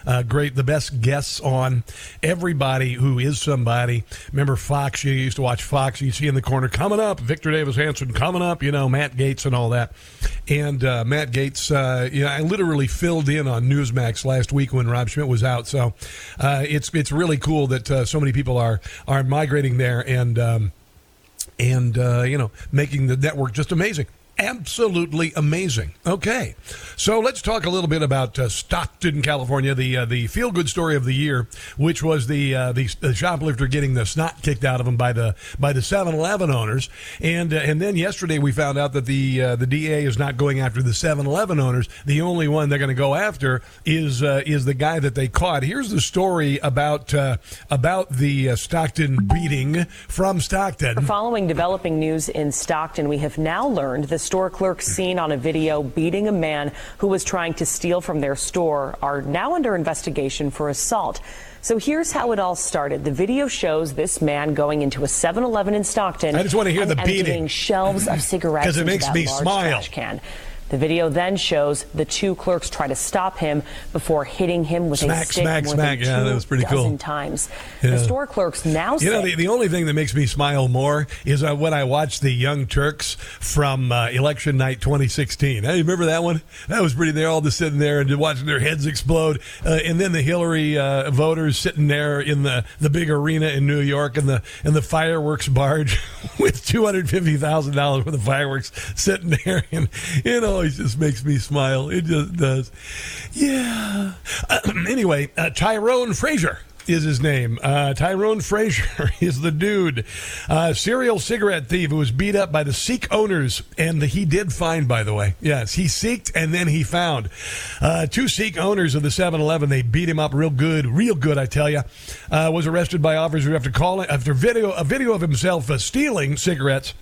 B: Uh, great, the best guests on everybody who is somebody. Remember Fox? You used to watch Fox. You see in the corner coming up, Victor Davis Hanson coming up. You know Matt Gaetz and all that. And uh, Matt Gaetz, uh, you know, I literally filled in on Newsmax last week when Rob Schmitt was out. So uh, it's it's really cool that uh, so many people are are migrating there and. Um, and uh, you know, making the network just amazing absolutely amazing. Okay, so let's talk a little bit about uh, Stockton, California, the uh, the feel good story of the year, which was the, uh, the, the shoplifter getting the snot kicked out of him by the by the 7-Eleven owners, and uh, and then yesterday we found out that the uh, the DA is not going after the 7-Eleven owners. The only one they're going to go after is uh, is the guy that they caught. Here's the story about about the Stockton beating from Stockton.
P: Following developing news in Stockton, we have now learned the store clerks seen on a video beating a man who was trying to steal from their store are now under investigation for assault. So here's how it all started. The video shows this man going into a 7-Eleven in Stockton.
B: I just want to hear
P: and
B: the beating.
P: shelves of cigarettes
B: because it makes me smile.
P: trash can. The video then shows the two clerks try to stop him before hitting him with
B: Smack,
P: a stick
B: smack,
P: more
B: smack.
P: than
B: Yeah,
P: two
B: that was pretty cool.
P: dozen times.
B: Yeah.
P: The store clerks now
B: You know, the, the only thing that makes me smile more is uh, when I watch the Young Turks from uh, election night 2016. Hey, remember that one? That was pretty. They're all just sitting there and watching their heads explode. Uh, and then the Hillary uh, voters sitting there in the, the big arena in New York and the and the fireworks barge with $250,000 worth of fireworks sitting there. And it always just makes me smile. It just does. Yeah. anyway, uh, Tyrone Frazier is his name. Uh, Tyrone Frazier is the dude. Uh, serial cigarette thief who was beat up by the Sikh owners, and the, he did find, by the way. Yes, he seeked and then he found. Uh, two Sikh owners of the 7-Eleven, they beat him up real good, real good, I tell you. Uh, was arrested by officers after calling after video a video of himself uh, stealing cigarettes.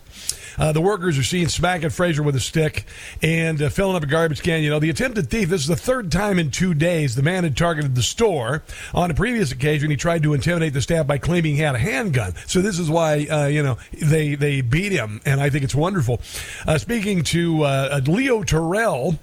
B: Uh, the workers are seen smacking Frazier with a stick and uh, filling up a garbage can. You know, the attempted thief, this is the third time in two days the man had targeted the store. On a previous occasion, he tried to intimidate the staff by claiming he had a handgun. So this is why, uh, you know, they, they beat him, and I think it's wonderful. Uh, speaking to uh, Leo Terrell,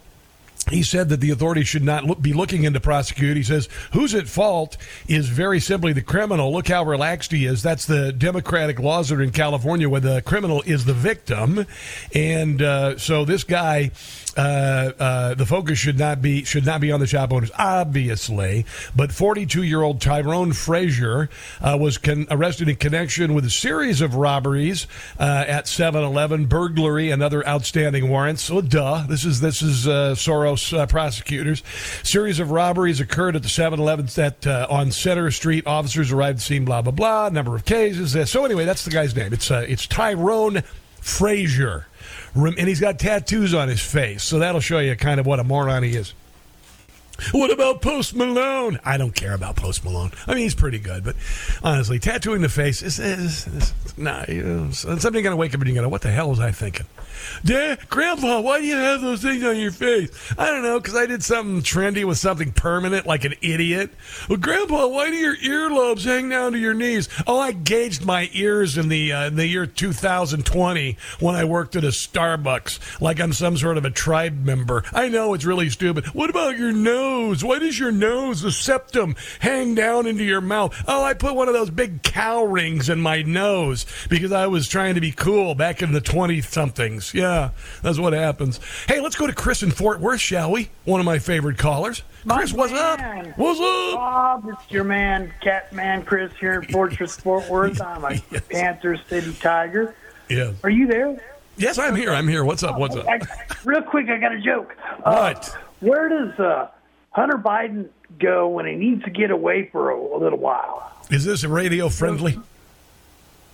B: he said that the authorities should not look, be looking into prosecute. He says, who's at fault is very simply the criminal. Look how relaxed he is. That's the democratic laws that are in California where the criminal is the victim. And uh, so this guy, uh, uh, the focus should not be should not be on the shop owners, obviously. But 42 year old Tyrone Frazier uh, was con- arrested in connection with a series of robberies uh, at 7-Eleven, burglary, and other outstanding warrants. So, duh, this is this is Soros prosecutors. Series of robberies occurred at the 7-Eleven that on Center Street. Officers arrived at scene. Blah blah blah. Number of cases. So anyway, that's the guy's name. It's it's Tyrone Frazier. And he's got tattoos on his face, so that'll show you kind of what a moron he is. What about Post Malone? I don't care about Post Malone. I mean, he's pretty good, but honestly, tattooing the face is, nah. You know, something gonna wake up and you go, "What the hell was I thinking?" Dad, Grandpa, why do you have those things on your face? I don't know, because I did something trendy with something permanent, like an idiot. Well, Grandpa, why do your earlobes hang down to your knees? Oh, I gauged my ears in the uh, in the year 2020 when I worked at a Starbucks, like I'm some sort of a tribe member. I know it's really stupid. What about your nose? Why does your nose, the septum, hang down into your mouth? Oh, I put one of those big cow rings in my nose because I was trying to be cool back in the 20 somethings. Yeah, that's what happens. Hey, let's go to Chris in Fort Worth, shall we? One of my favorite callers. Chris, what's up? What's up?
Q: Bob, it's your man, Catman Chris here in Fortress, Fort Worth. I'm a Panther City Tiger.
B: Yeah.
Q: Are you there?
B: Yes, I'm here. I'm here. What's up? What's up?
Q: I, real quick, I got a joke.
B: What?
Q: Uh, where does uh, Hunter Biden go when he needs to get away for a, a little while?
B: Is this radio friendly?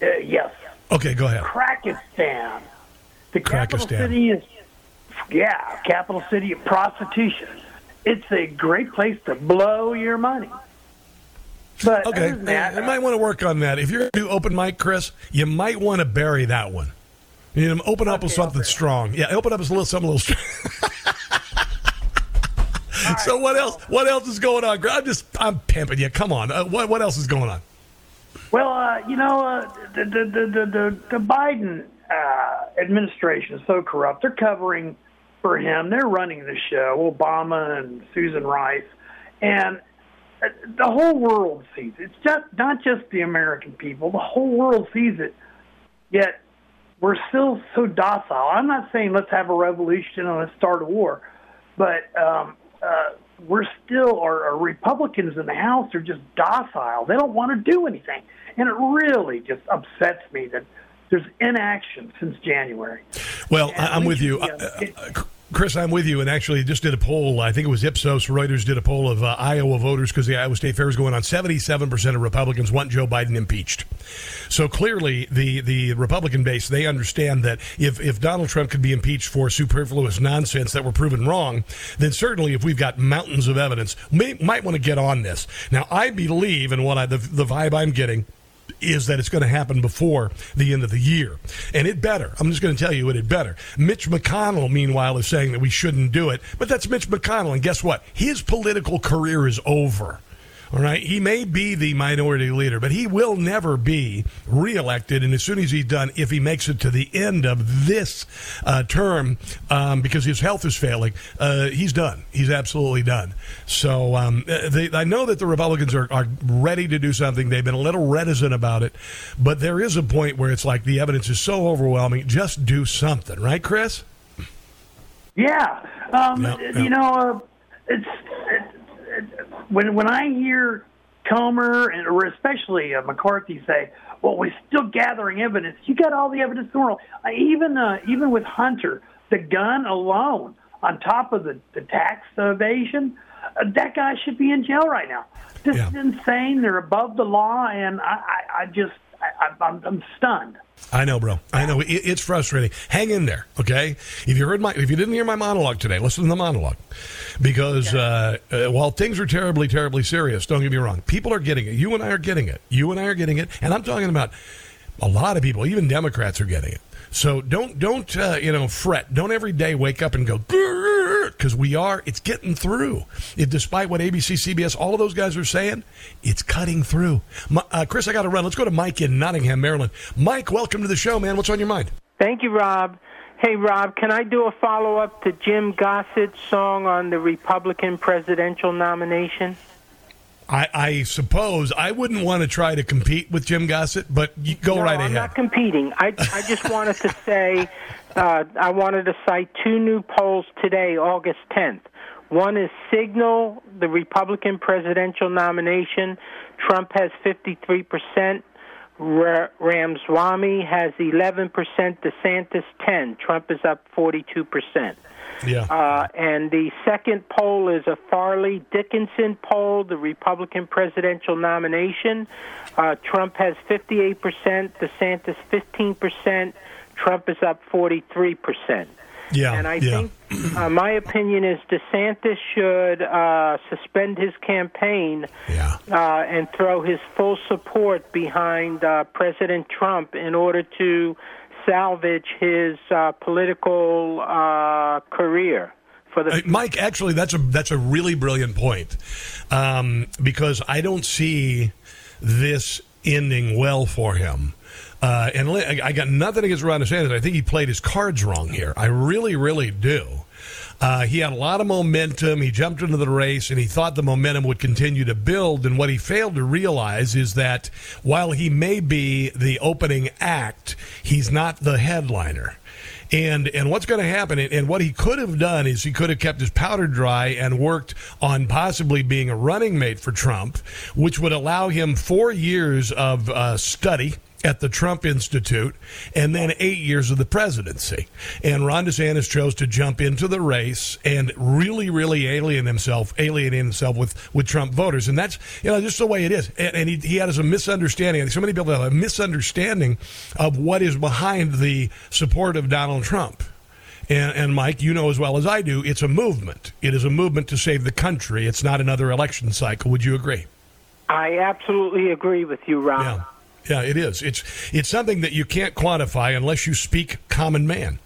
Q: Uh, yes.
B: Okay, go ahead.
Q: Krakistan. The capital
B: Krakistan.
Q: city is, yeah, capital city of prostitution. It's a great place to blow your money. But
B: Okay,
Q: that,
B: you might want to work on that. If you're going to do open mic, Chris, you might want to bury that one. You know, open up with something strong. Yeah, open up with a little something a little so what else? What else is going on? I'm just I'm pimping you. Come on. Uh, what what else is going on?
Q: Well, uh, you know, uh, the, the, the, the, the Biden uh, administration is so corrupt. They're covering for him. They're running the show, Obama and Susan Rice. And uh, the whole world sees it. It's just not just the American people. The whole world sees it. Yet we're still so docile. I'm not saying let's have a revolution and let's start a war, but um, uh, we're still, our, our Republicans in the House are just docile. They don't want to do anything. And it really just upsets me that there's inaction since January.
B: Well, and I'm with you. Uh, uh, Chris, I'm with you. And actually, just did a poll. I think it was Ipsos. Reuters did a poll of uh, Iowa voters because the Iowa State Fair is going on. 77% of Republicans want Joe Biden impeached. So clearly, the, the Republican base, they understand that if, if Donald Trump could be impeached for superfluous nonsense that were proven wrong, then certainly if we've got mountains of evidence, we might want to get on this. Now, I believe, in what I, the, the vibe I'm getting, is that it's going to happen before the end of the year. And it better. I'm just going to tell you it had better. Mitch McConnell, meanwhile, is saying that we shouldn't do it. But that's Mitch McConnell. And guess what? His political career is over. All right. He may be the minority leader, but he will never be reelected. And as soon as he's done, if he makes it to the end of this uh, term, um, because his health is failing, uh, he's done. He's absolutely done. So um, they, I know that the Republicans are, are ready to do something. They've been a little reticent about it, but there is a point where it's like the evidence is so overwhelming. Just do something, right, Chris?
Q: Yeah. Um. You know, uh, it's. When when I hear Comer and or especially uh, McCarthy say, "Well, we're still gathering evidence," you got all the evidence in the world. Uh, even uh, even with Hunter, the gun alone, on top of the, the tax evasion, uh, that guy should be in jail right now. This yeah. is insane. They're above the law, and I, I, I just I, I'm, I'm stunned.
B: I know, bro. I know. It, it's frustrating. Hang in there, okay? If you heard my, if you didn't hear my monologue today, listen to the monologue, because uh, uh, while things are terribly, terribly serious, don't get me wrong, people are getting it. You and I are getting it. You and I are getting it, and I'm talking about a lot of people. Even Democrats are getting it. So don't don't uh, you know fret. Don't every day wake up and go because we are. It's getting through. It, despite what ABC, CBS, all of those guys are saying, it's cutting through. My, uh, Chris, I got to run. Let's go to Mike in Nottingham, Maryland. Mike, welcome to the show, man. What's on your mind?
R: Thank you, Rob. Hey, Rob, can I do a follow up to Jim Gossett's song on the Republican presidential nomination?
B: I, I, suppose I wouldn't want to try to compete with Jim Gossett, but you go
R: no,
B: right ahead.
R: I'm not competing. I, I just wanted to say uh, I wanted to cite two new polls today, August 10th. One is Cygnal, the Republican presidential nomination. Trump has 53%. Ramaswamy has 11%, DeSantis 10. Trump is up 42%.
B: Yeah.
R: Uh, and the second poll is a Fairleigh Dickinson poll, the Republican presidential nomination. Uh, Trump has 58%, DeSantis 15%, Trump is up 43%.
B: Yeah.
R: And I
B: yeah.
R: think uh, my opinion is DeSantis should uh, suspend his campaign
B: yeah.
R: uh, and throw his full support behind uh, President Trump in order to salvage his uh, political uh, career. For the-
B: Mike, actually, that's a that's a really brilliant point um, because I don't see this ending well for him. Uh, and I got nothing against Ron DeSantis. I think he played his cards wrong here. I really, really do. Uh, he had a lot of momentum. He jumped into the race and he thought the momentum would continue to build. And what he failed to realize is that while he may be the opening act, he's not the headliner. And and what's going to happen? And what he could have done is he could have kept his powder dry and worked on possibly being a running mate for Trump, which would allow him four years of uh, study at the Trump Institute, and then eight years of the presidency. And Ron DeSantis chose to jump into the race and really, really alien himself, alienate himself with, with Trump voters. And that's, you know, just the way it is. And, and he, he had a misunderstanding. So many people have a misunderstanding of what is behind the support of Donald Trump. And, and, Mike, you know as well as I do, it's a movement. It is a movement to save the country. It's not another election cycle. Would you agree?
R: I absolutely agree with you, Ron.
B: Yeah. Yeah, it is. It's it's something that you can't quantify unless you speak common man.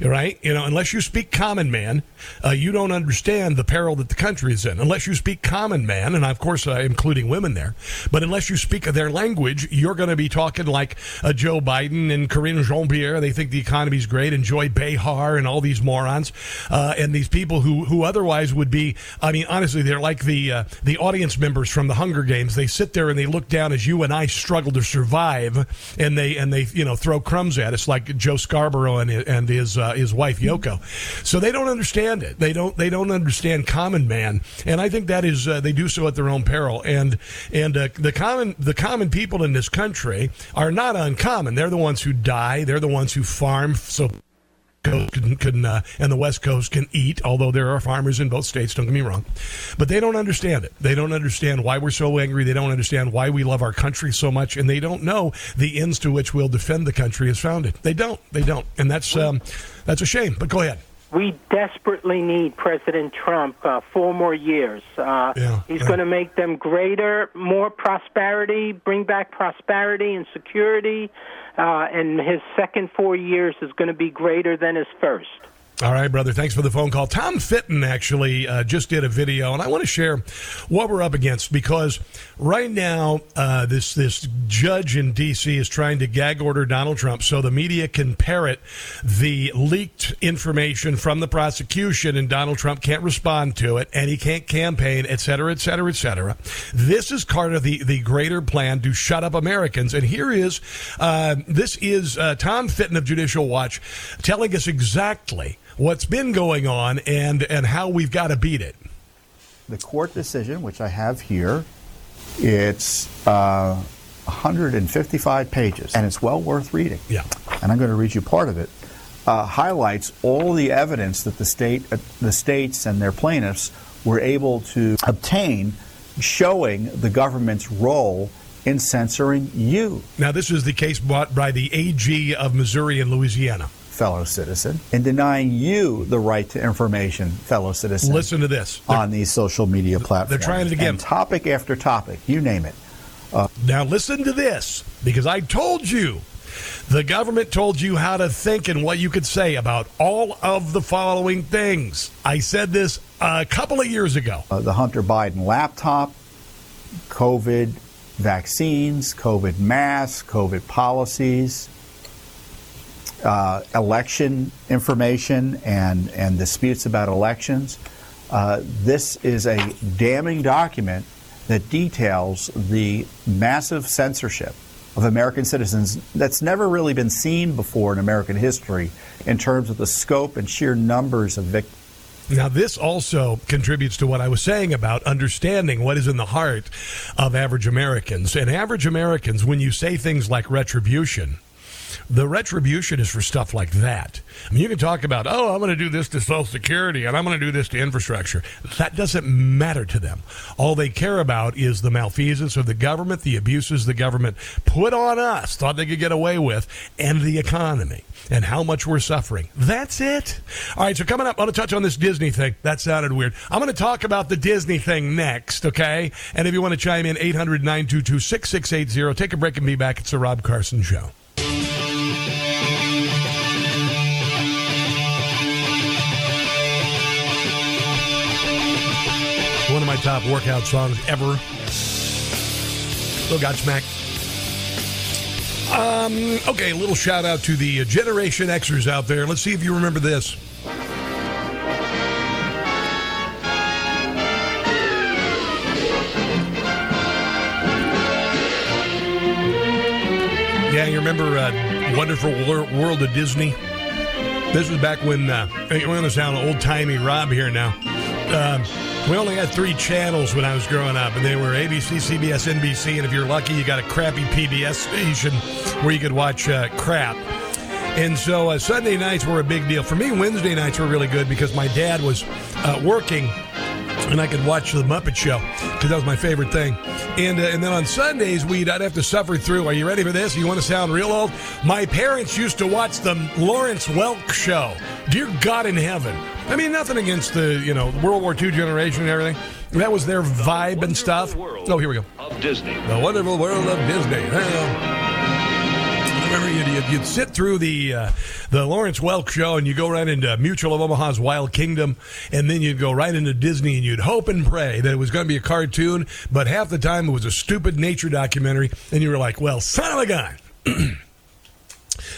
B: Right? You know, unless you speak common man, uh, you don't understand the peril that the country is in. Unless you speak common man, and of course, uh, including women there, but unless you speak their language, you're going to be talking like uh, Joe Biden and Karine Jean-Pierre. They think the economy's great, and Joy Behar and all these morons, uh, and these people who who otherwise would be. I mean, honestly, they're like the uh, the audience members from the Hunger Games. They sit there and they look down as you and I struggle to survive, and they and they you know throw crumbs at us like Joe Scarborough and and his uh, his wife Yoko. So they don't understand it. They don't they don't understand common man, and I think that is uh, they do so at their own peril. And and uh, the common the common people in this country are not uncommon. They're the ones who die. They're the ones who farm. So Coast can, can uh, and the West Coast can eat, although there are farmers in both states. Don't get me wrong, but they don't understand it. They don't understand why we're so angry. They don't understand why we love our country so much, and they don't know the ends to which we'll defend the country is founded. They don't. They don't, and that's um, that's a shame. But go ahead.
R: We desperately need President Trump uh, four more years. Uh,
B: yeah,
R: he's
B: yeah.
R: going to make them greater, more prosperity, bring back prosperity and security, uh, and his second four years is going to be greater than his first.
B: All right, brother. Thanks for the phone call. Tom Fitton actually uh, just did a video, and I want to share what we're up against because right now uh, this this judge in D.C. is trying to gag order Donald Trump so the media can parrot the leaked information from the prosecution, and Donald Trump can't respond to it, and he can't campaign, et cetera, et cetera, et cetera. This is part of the the greater plan to shut up Americans, and here is uh, this is uh, Tom Fitton of Judicial Watch telling us exactly what's been going on and and how we've got to beat it.
S: The court decision, which I have here, it's uh, 155 pages, and it's well worth reading.
B: Yeah,
S: and I'm going to read you part of it. Uh, highlights all the evidence that the state, uh, the states, and their plaintiffs were able to obtain, showing the government's role in censoring you.
B: Now, this is the case brought by the AG of Missouri and Louisiana
S: fellow citizen, in denying you the right to information, fellow citizen.
B: Listen to this.
S: on these social media platforms.
B: They're trying it again.
S: And topic after topic, you name it.
B: Uh, now, listen to this, because I told you. The government told you how to think and what you could say about all of the following things. I said this a couple of years ago.
S: Uh, the Hunter Biden laptop, COVID vaccines, COVID masks, COVID policies, uh, election information and, and disputes about elections. Uh, this is a damning document that details the massive censorship of American citizens that's never really been seen before in American history in terms of the scope and sheer numbers of victims.
B: Now, this also contributes to what I was saying about understanding what is in the heart of average Americans. And average Americans, when you say things like retribution, the retribution is for stuff like that. I mean, you can talk about, oh, I'm going to do this to Social Security and I'm going to do this to infrastructure. That doesn't matter to them. All they care about is the malfeasance of the government, the abuses the government put on us, thought they could get away with, and the economy and how much we're suffering. That's it. All right, so coming up, I want to touch on this Disney thing. That sounded weird. I'm going to talk about the Disney thing next, okay? And if you want to chime in, 800 922 6680. Take a break and be back. It's the Rob Carson Show. My top workout songs ever. Little Godsmack. Um, okay, a little shout out to the Generation Xers out there. Let's see if you remember this. Yeah, you remember uh, Wonderful World of Disney? This was back when uh, we're going to sound old timey Rob here now. Um, we only had three channels when I was growing up, and they were ABC, CBS, NBC, and if you're lucky, you got a crappy PBS station where you could watch uh, crap. And so uh, Sunday nights were a big deal. For me, Wednesday nights were really good because my dad was uh, working and I could watch the Muppet Show because that was my favorite thing. And uh, and then on Sundays we'd I'd have to suffer through. Are you ready for this? You want to sound real old? My parents used to watch the Lawrence Welk Show. Dear God in heaven. I mean, nothing against the you know World War II generation and everything. That was their vibe and stuff. Oh, here we go.
H: Of Disney.
B: The wonderful world of Disney. Remember you'd, you'd, sit through the uh, the Lawrence Welk show, and you go right into Mutual of Omaha's Wild Kingdom, and then you'd go right into Disney, and you'd hope and pray that it was going to be a cartoon, but half the time it was a stupid nature documentary, and you were like, "Well, son of a gun."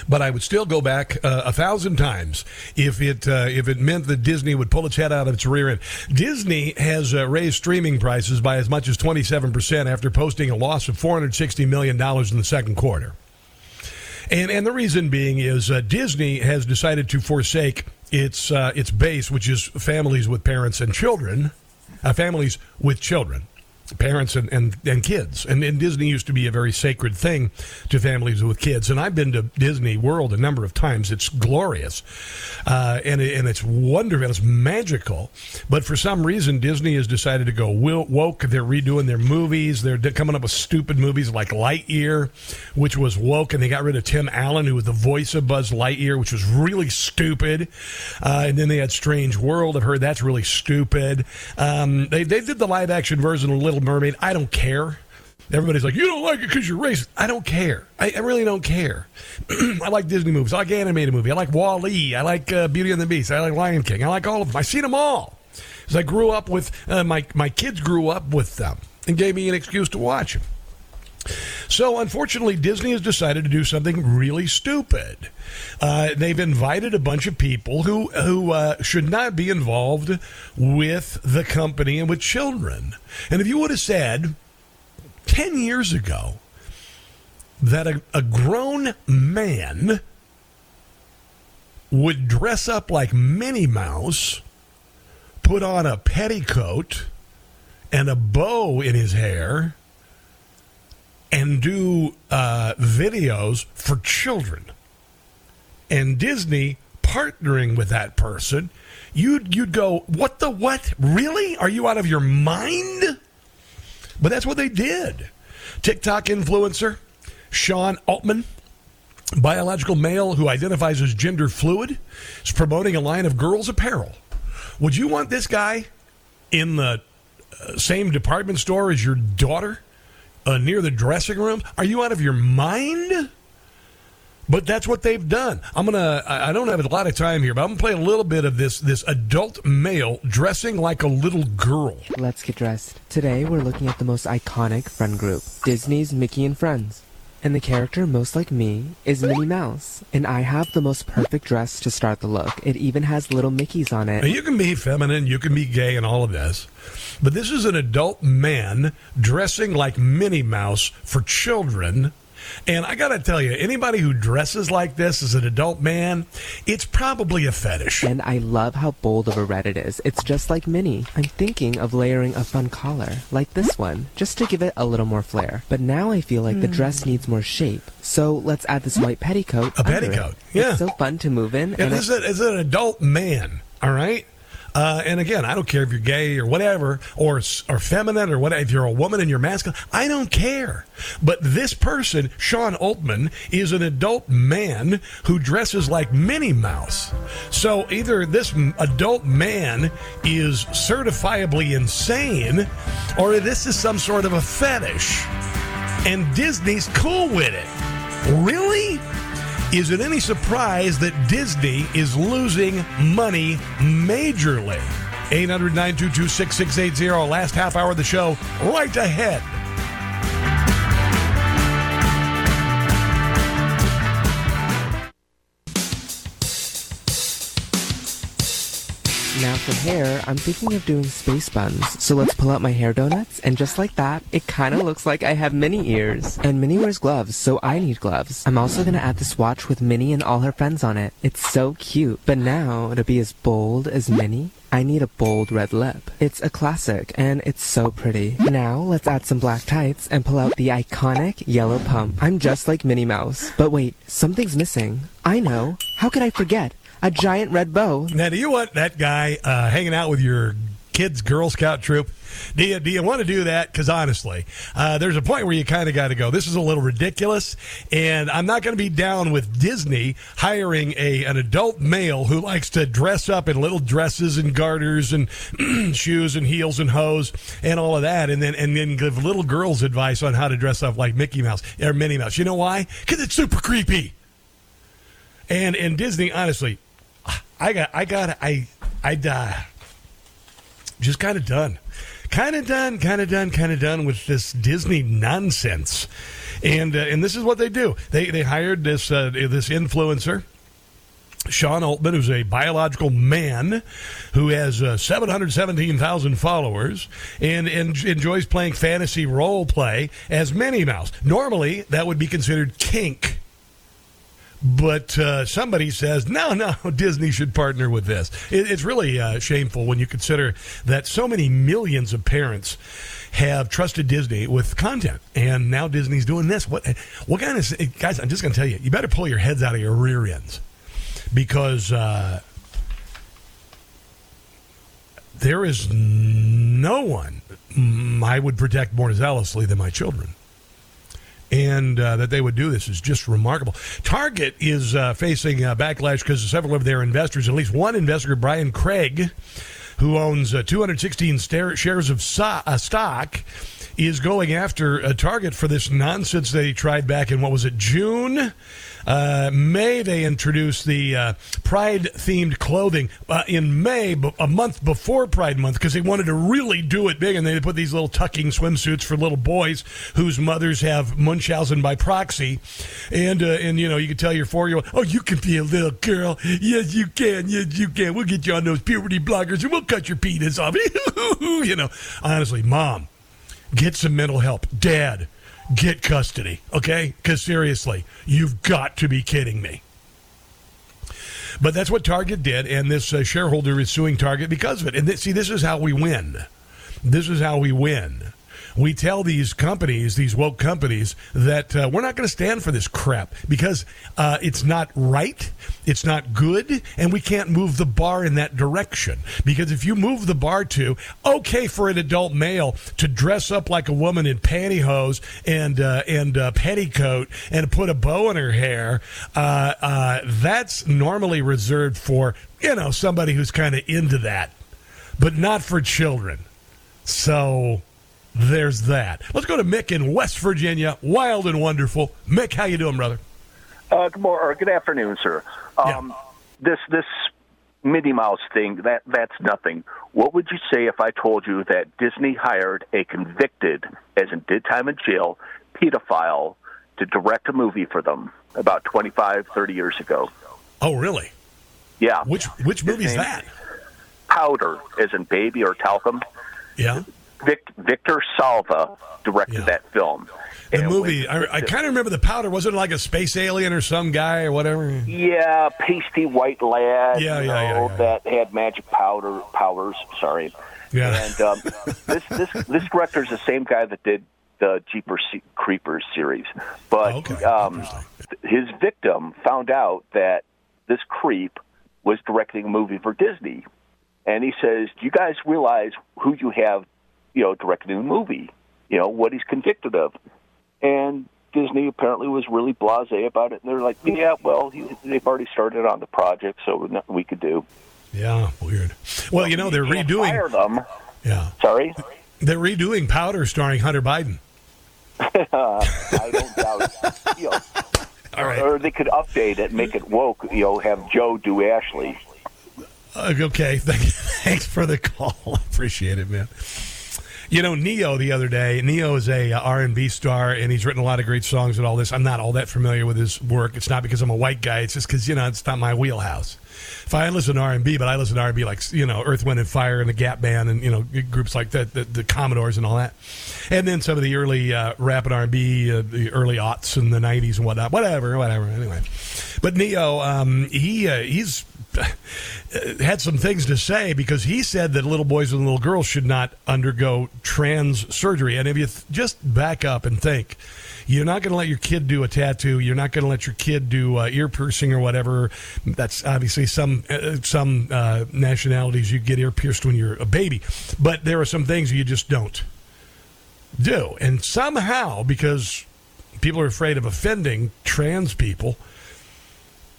B: but I would still go back uh, a thousand times if it uh, if it meant that Disney would pull its head out of its rear end. Disney has uh, raised streaming prices by as much as twenty seven percent after posting a loss of four hundred sixty million dollars in the second quarter. And and the reason being is uh, Disney has decided to forsake its uh, its base, which is families with parents and children, uh, families with children parents and, and, and kids. And, and, Disney used to be a very sacred thing to families with kids. And I've been to Disney World a number of times. It's glorious. Uh, and, and it's wonderful. It's magical. But for some reason, Disney has decided to go woke. They're redoing their movies. They're coming up with stupid movies like Lightyear, which was woke. And they got rid of Tim Allen, who was the voice of Buzz Lightyear, which was really stupid. Uh, and then they had Strange World. I've heard that's really stupid. Um, they, they did the live action version a little Little Mermaid. I don't care. Everybody's like, you don't like it because you're racist. I don't care. I, I really don't care. I like Disney movies. I like animated movies. I like Wall-E. I like uh, Beauty and the Beast. I like Lion King. I like all of them. I've seen them all. Because I grew up with, uh, my, my kids grew up with them and gave me an excuse to watch them. So, unfortunately, Disney has decided to do something really stupid. Uh, they've invited a bunch of people who who uh, should not be involved with the company and with children. And if you would have said ten years ago that a, a grown man would dress up like Minnie Mouse, put on a petticoat and a bow in his hair and do uh, videos for children. And Disney partnering with that person, you'd you'd go, what the what? Really? Are you out of your mind? But that's what they did. TikTok influencer Sean Altman, biological male who identifies as gender fluid, is promoting a line of girls' apparel. Would you want this guy in the uh, same department store as your daughter? Uh, near the dressing room. Are you out of your mind? But that's what they've done. I'm gonna. I don't have a lot of time here, but I'm gonna play a little bit of this. This adult male dressing like a little girl.
T: Let's get dressed. Today we're looking at the most iconic friend group, Disney's Mickey and Friends. And the character most like me is Minnie Mouse. And I have the most perfect dress to start the look. It even has little Mickeys on it.
B: You can be feminine, you can be gay, and all of this. But this is an adult man dressing like Minnie Mouse for children and I got to tell you, anybody who dresses like this as an adult man, it's probably a fetish.
T: And I love how bold of a red it is. It's just like Minnie. I'm thinking of layering a fun collar, like this one, just to give it a little more flair. But now I feel like mm. the dress hmm. needs more shape. So let's add this white petticoat.
B: A petticoat,
T: it.
B: yeah.
T: It's so fun to move in.
B: And this is an adult man, all right? Uh, and again, I don't care if you're gay or whatever, or or feminine or whatever. If you're a woman and you're masculine, I don't care. But this person, Sean Altman, is an adult man who dresses like Minnie Mouse. So either this adult man is certifiably insane, or this is some sort of a fetish, and Disney's cool with it. Really? Is it any surprise that Disney is losing money majorly? 800 922 6680, last half hour of the show, right ahead.
T: Now for hair, I'm thinking of doing space buns. So let's pull out my hair donuts, and just like that, it kinda looks like I have mini ears. And Minnie wears gloves, so I need gloves. I'm also gonna add this watch with Minnie and all her friends on it. It's so cute. But now, to be as bold as Minnie, I need a bold red lip. It's a classic, and it's so pretty. Now, let's add some black tights and pull out the iconic yellow pump. I'm just like Minnie Mouse. But wait, something's missing. I know. How could I forget? A giant red bow.
B: Now, do you want that guy uh, hanging out with your kids Girl Scout troop. Do you, do you want to do that? Because honestly, uh, there's a point where you kind of got to go. This is a little ridiculous, and I'm not going to be down with Disney hiring a an adult male who likes to dress up in little dresses and garters and shoes and heels and hose and all of that, and then and then give little girls advice on how to dress up like Mickey Mouse or Minnie Mouse. You know why? Because it's super creepy. And and Disney, honestly, I got I got I I uh, just kind of done kind of done, kind of done, kind of done with this Disney nonsense. And uh, and this is what they do. They they hired this uh, this influencer. Sean Altman, who's a biological man who has uh, 717,000 followers and, and enjoys playing fantasy role play as Minnie Mouse. Normally, that would be considered kink but uh, somebody says, no, no, Disney should partner with this. It, it's really uh, shameful when you consider that so many millions of parents have trusted Disney with content, and now Disney's doing this. What, what kind of guys? I'm just going to tell you, you better pull your heads out of your rear ends because uh, there is no one I would protect more zealously than my children and uh, that they would do this is just remarkable. Target is uh, facing uh, backlash because several of their investors, at least one investor, Brian Craig, who owns uh, 216 shares of so- uh, stock, is going after a Target for this nonsense they tried back in what was it June uh, May, they introduced the uh, Pride themed clothing uh, in May, a month before Pride Month, because they wanted to really do it big. And they put these little tucking swimsuits for little boys whose mothers have Munchausen by proxy. And, uh, and you know, you can tell your four year old, oh, you can be a little girl. Yes, you can. Yes, you can. We'll get you on those puberty blockers and we'll cut your penis off. you know, honestly, mom, get some mental help. Dad, get custody, okay? Because seriously, you've got to be kidding me. But that's what Target did, and this uh, shareholder is suing Target because of it. And th- see, this is how we win. This is how we win we tell these companies, these woke companies, that uh, we're not going to stand for this crap because uh, it's not right, it's not good, and we can't move the bar in that direction. Because if you move the bar to, okay, for an adult male to dress up like a woman in pantyhose and uh, and uh, petticoat and put a bow in her hair, uh, uh, that's normally reserved for you know somebody who's kind of into that, but not for children. So there's that. Let's go to Mick in West Virginia. Wild and wonderful. Mick, how you doing, brother?
U: Uh, good morning, or good afternoon, sir. Um, yeah. This this Minnie Mouse thing that that's nothing. What would you say if I told you that Disney hired a convicted, as in did time in jail, pedophile to direct a movie for them about 25, 30 years ago?
B: Oh, really?
U: Yeah.
B: Which which movie is that?
U: Powder, as in baby or talcum.
B: Yeah.
U: Vic, Victor Salva directed
B: Yeah.
U: that film.
B: The
U: And
B: movie. I, I kind of remember the powder. Wasn't it like a space alien or some guy or whatever?
U: Yeah, pasty white lad.
B: Yeah, yeah, yeah,
U: know,
B: yeah.
U: That had magic powder powers. Sorry.
B: Yeah.
U: And um, this this this director is the same guy that did the Jeepers Creepers series, but um, his victim found out that this creep was directing a movie for Disney, and he says, "Do you guys realize who you have, you know, directing the movie? You know what he's convicted of?" And Disney apparently was really blasé about it, and they're like, "Yeah, well, he, they've already started on the project, so nothing we could do."
B: Yeah, weird. Well, you know they're redoing.
U: fire them.
B: Yeah.
U: Sorry.
B: They're redoing Powder, starring Hunter Biden.
U: I don't doubt it. You know,
B: All right.
U: Or they could update it, make it woke. You know, have Joe do Ashley.
B: Uh, okay, thanks for the call. Appreciate it, man. You know, Ne-Yo the other day. Ne-Yo is a uh, R&B star, and he's written a lot of great songs and all this. I'm not all that familiar with his work. It's not because I'm a white guy. It's just because you know it's not my wheelhouse. If I listen to R&B, but I listen to R&B like you know Earth, Wind and Fire and the Gap Band and you know groups like that, the, the Commodores and all that, and then some of the early uh, rap and R&B, uh, the early aughts and the '90s and whatnot. Whatever, whatever. Anyway, but Ne-Yo, um, he uh, he's had some things to say because he said that little boys and little girls should not undergo trans surgery. And if you th- just back up and think, you're not going to let your kid do a tattoo. You're not going to let your kid do uh, ear piercing or whatever. That's obviously some uh, some uh, nationalities you get ear pierced when you're a baby, but there are some things you just don't do. And somehow, because people are afraid of offending trans people,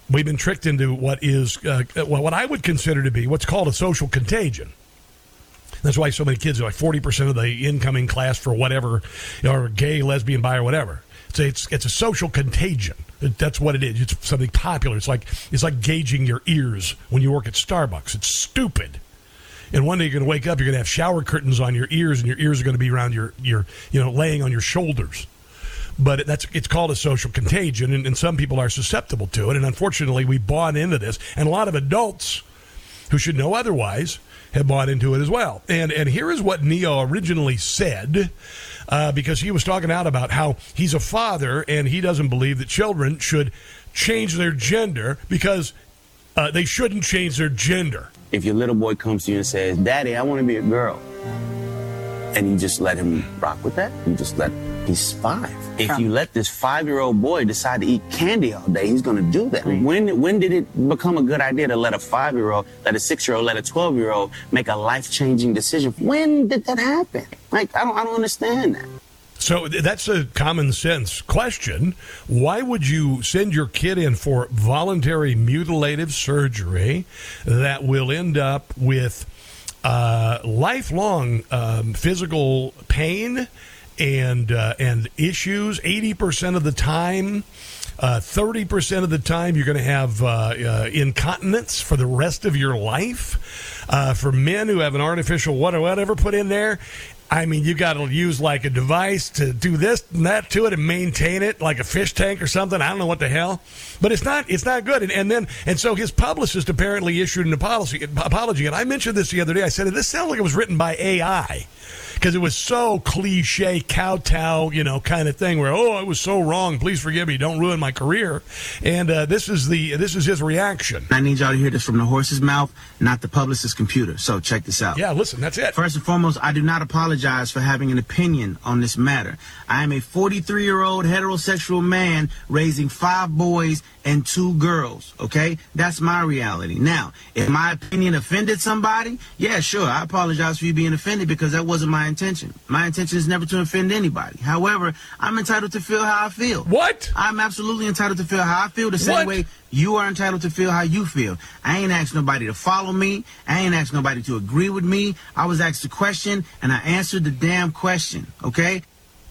B: we've been tricked into what is uh, what I would consider to be what's called a social contagion. That's why so many kids are like forty percent of the incoming class for whatever, or gay, lesbian, bi, or whatever. It's a, it's, it's a social contagion. That's what it is. It's something popular. It's like it's like gauging your ears when you work at Starbucks. It's stupid. And one day you're going to wake up, you're going to have shower curtains on your ears, and your ears are going to be around your, your you know, laying on your shoulders. But that's it's called a social contagion, and, and some people are susceptible to it. And unfortunately, we bought into this, and a lot of adults who should know otherwise have bought into it as well. And and here is what Ne-Yo originally said. Uh, because he was talking out about how he's a father and he doesn't believe that children should change their gender because uh, they shouldn't change their gender.
V: If your little boy comes to you and says, Daddy, I want to be a girl, and you just let him rock with that, you just let, he's five. If you let this five year old boy decide to eat candy all day, he's going to do that. When, when did it become a good idea to let a five year old, let a six year old, let a 12 year old make a life changing decision? When did that happen? Like, I don't, I don't understand that.
B: So that's a common sense question. Why would you send your kid in for voluntary mutilative surgery that will end up with uh, lifelong um, physical pain and uh, and issues? Eighty percent of the time. Uh, Thirty percent of the time, you're going to have uh, uh, incontinence for the rest of your life. Uh, for men who have an artificial what whatever put in there, I mean, you got to use like a device to do this and that to it and maintain it, like a fish tank or something. I don't know what the hell, but it's not it's not good. And, and then and so his publicist apparently issued an apology. Apology, and I mentioned this the other day. I said this sounds like it was written by AI because it was so cliche kowtow, you know, kind of thing where oh, I was so wrong. Please forgive me. Don't ruin my career. And uh, this is the this is his reaction.
W: I need y'all to hear this from the horse's mouth, not the publicist's computer. So check this out.
B: Yeah, listen, that's it.
W: First and foremost, I do not apologize for having an opinion on this matter. I am a 43 year old heterosexual man raising five boys and two girls. Okay, that's my reality. Now, if my opinion offended somebody, yeah, sure, I apologize for you being offended because that wasn't my intention. My intention is never to offend anybody. However, I'm entitled to feel how I feel.
B: What?
W: I'm absolutely entitled to feel how I feel the same
B: What?
W: way you are entitled to feel how you feel. I ain't asked nobody to follow me. I ain't asked nobody to agree with me. I was asked a question and I answered the damn question. Okay?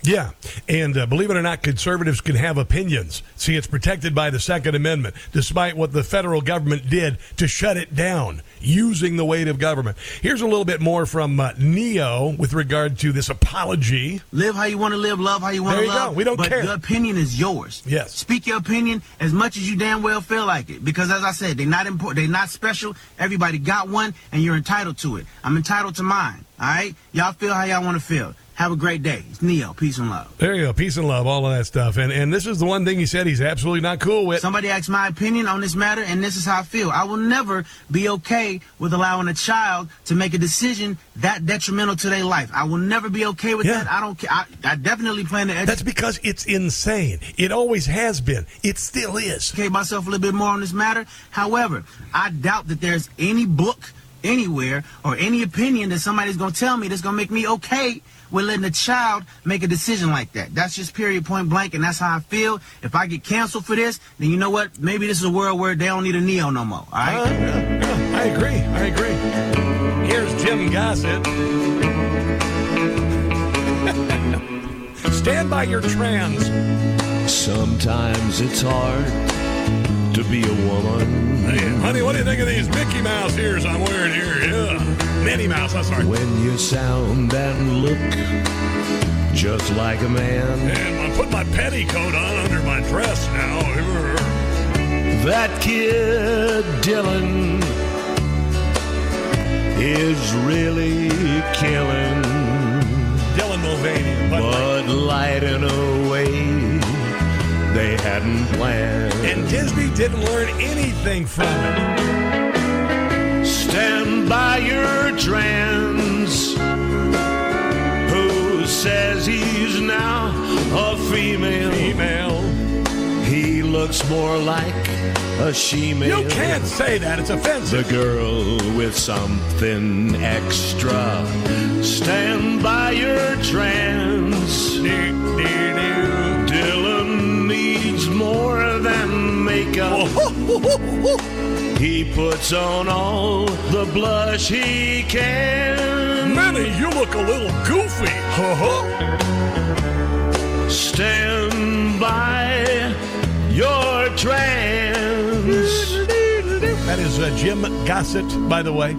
B: Yeah, and uh, believe it or not, conservatives can have opinions. See, it's protected by the Second Amendment, despite what the federal government did to shut it down using the weight of government. Here's a little bit more from uh, Ne-Yo with regard to this apology.
W: Live how you want to live, love how you want
B: There
W: to
B: you
W: love.
B: go. We don't
W: but
B: care.
W: Your opinion is yours.
B: Yes.
W: Speak your opinion as much as you damn well feel like it. Because as I said, they're not important. They're not special. Everybody got one, and you're entitled to it. I'm entitled to mine. All right. Y'all feel how y'all want to feel. Have a great day. It's Ne-Yo. Peace and love.
B: There you go, peace and love, all of that stuff. And and this is the one thing he said he's absolutely not cool with.
W: Somebody asked my opinion on this matter, and this is how I feel. I will never be okay with allowing a child to make a decision that detrimental to their life. I will never be okay with that. I don't care. I, I definitely plan to. Edu-
B: That's because it's insane. It always has been. It still is.
W: educate myself a little bit more on this matter. However, I doubt that there's any book anywhere or any opinion that somebody's going to tell me that's going to make me okay with letting a child make a decision like that. That's just period point blank, and that's how I feel. If I get canceled for this, then you know what? Maybe this is a world where they don't need a Ne-Yo no more. All right?
B: Uh, I agree. I agree. Here's Jim Gossett. Stand by your trans.
I: Sometimes it's hard to be a woman.
B: Hey, honey, what do you think of these Mickey Mouse ears I'm wearing here? Yeah. Minnie Mouse, I'm sorry.
I: When you sound and look just like a man.
B: And I put my petticoat on under my dress now.
I: That kid Dylan is really killing.
B: Dylan Mulvaney.
I: But light in a way they hadn't planned.
B: And Disney didn't learn anything from it.
I: By your trans. Who says he's now a female?
B: Female.
I: He looks more like a she-male.
B: You can't say that. It's offensive.
I: The girl with something extra. Stand by your trance. Dylan needs more than makeup. Oh, he puts on all the blush he can.
B: Minnie, you look a little goofy.
I: Stand by your trans.
B: That is uh, Jim Gossett, by the way.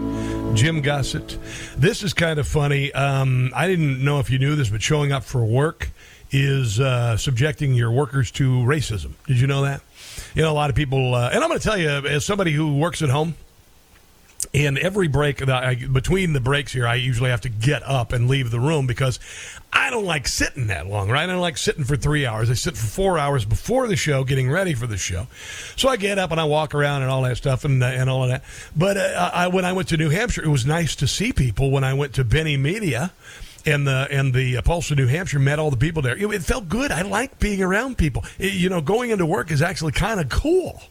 B: Jim Gossett. This is kind of funny. Um, I didn't know if you knew this, but showing up for work is uh, subjecting your workers to racism. Did you know that? You know, a lot of people, uh, and I'm going to tell you, as somebody who works at home, and every break I, between the breaks here, I usually have to get up and leave the room because I don't like sitting that long, right? I don't like sitting for three hours. I sit for four hours before the show, getting ready for the show. So I get up and I walk around and all that stuff and uh, and all of that. But uh, I, when I went to New Hampshire, it was nice to see people. When I went to Binnie Media and the and the Pulse of New Hampshire met all the people there. It, it felt good. I like being around people. It, you know, going into work is actually kind of cool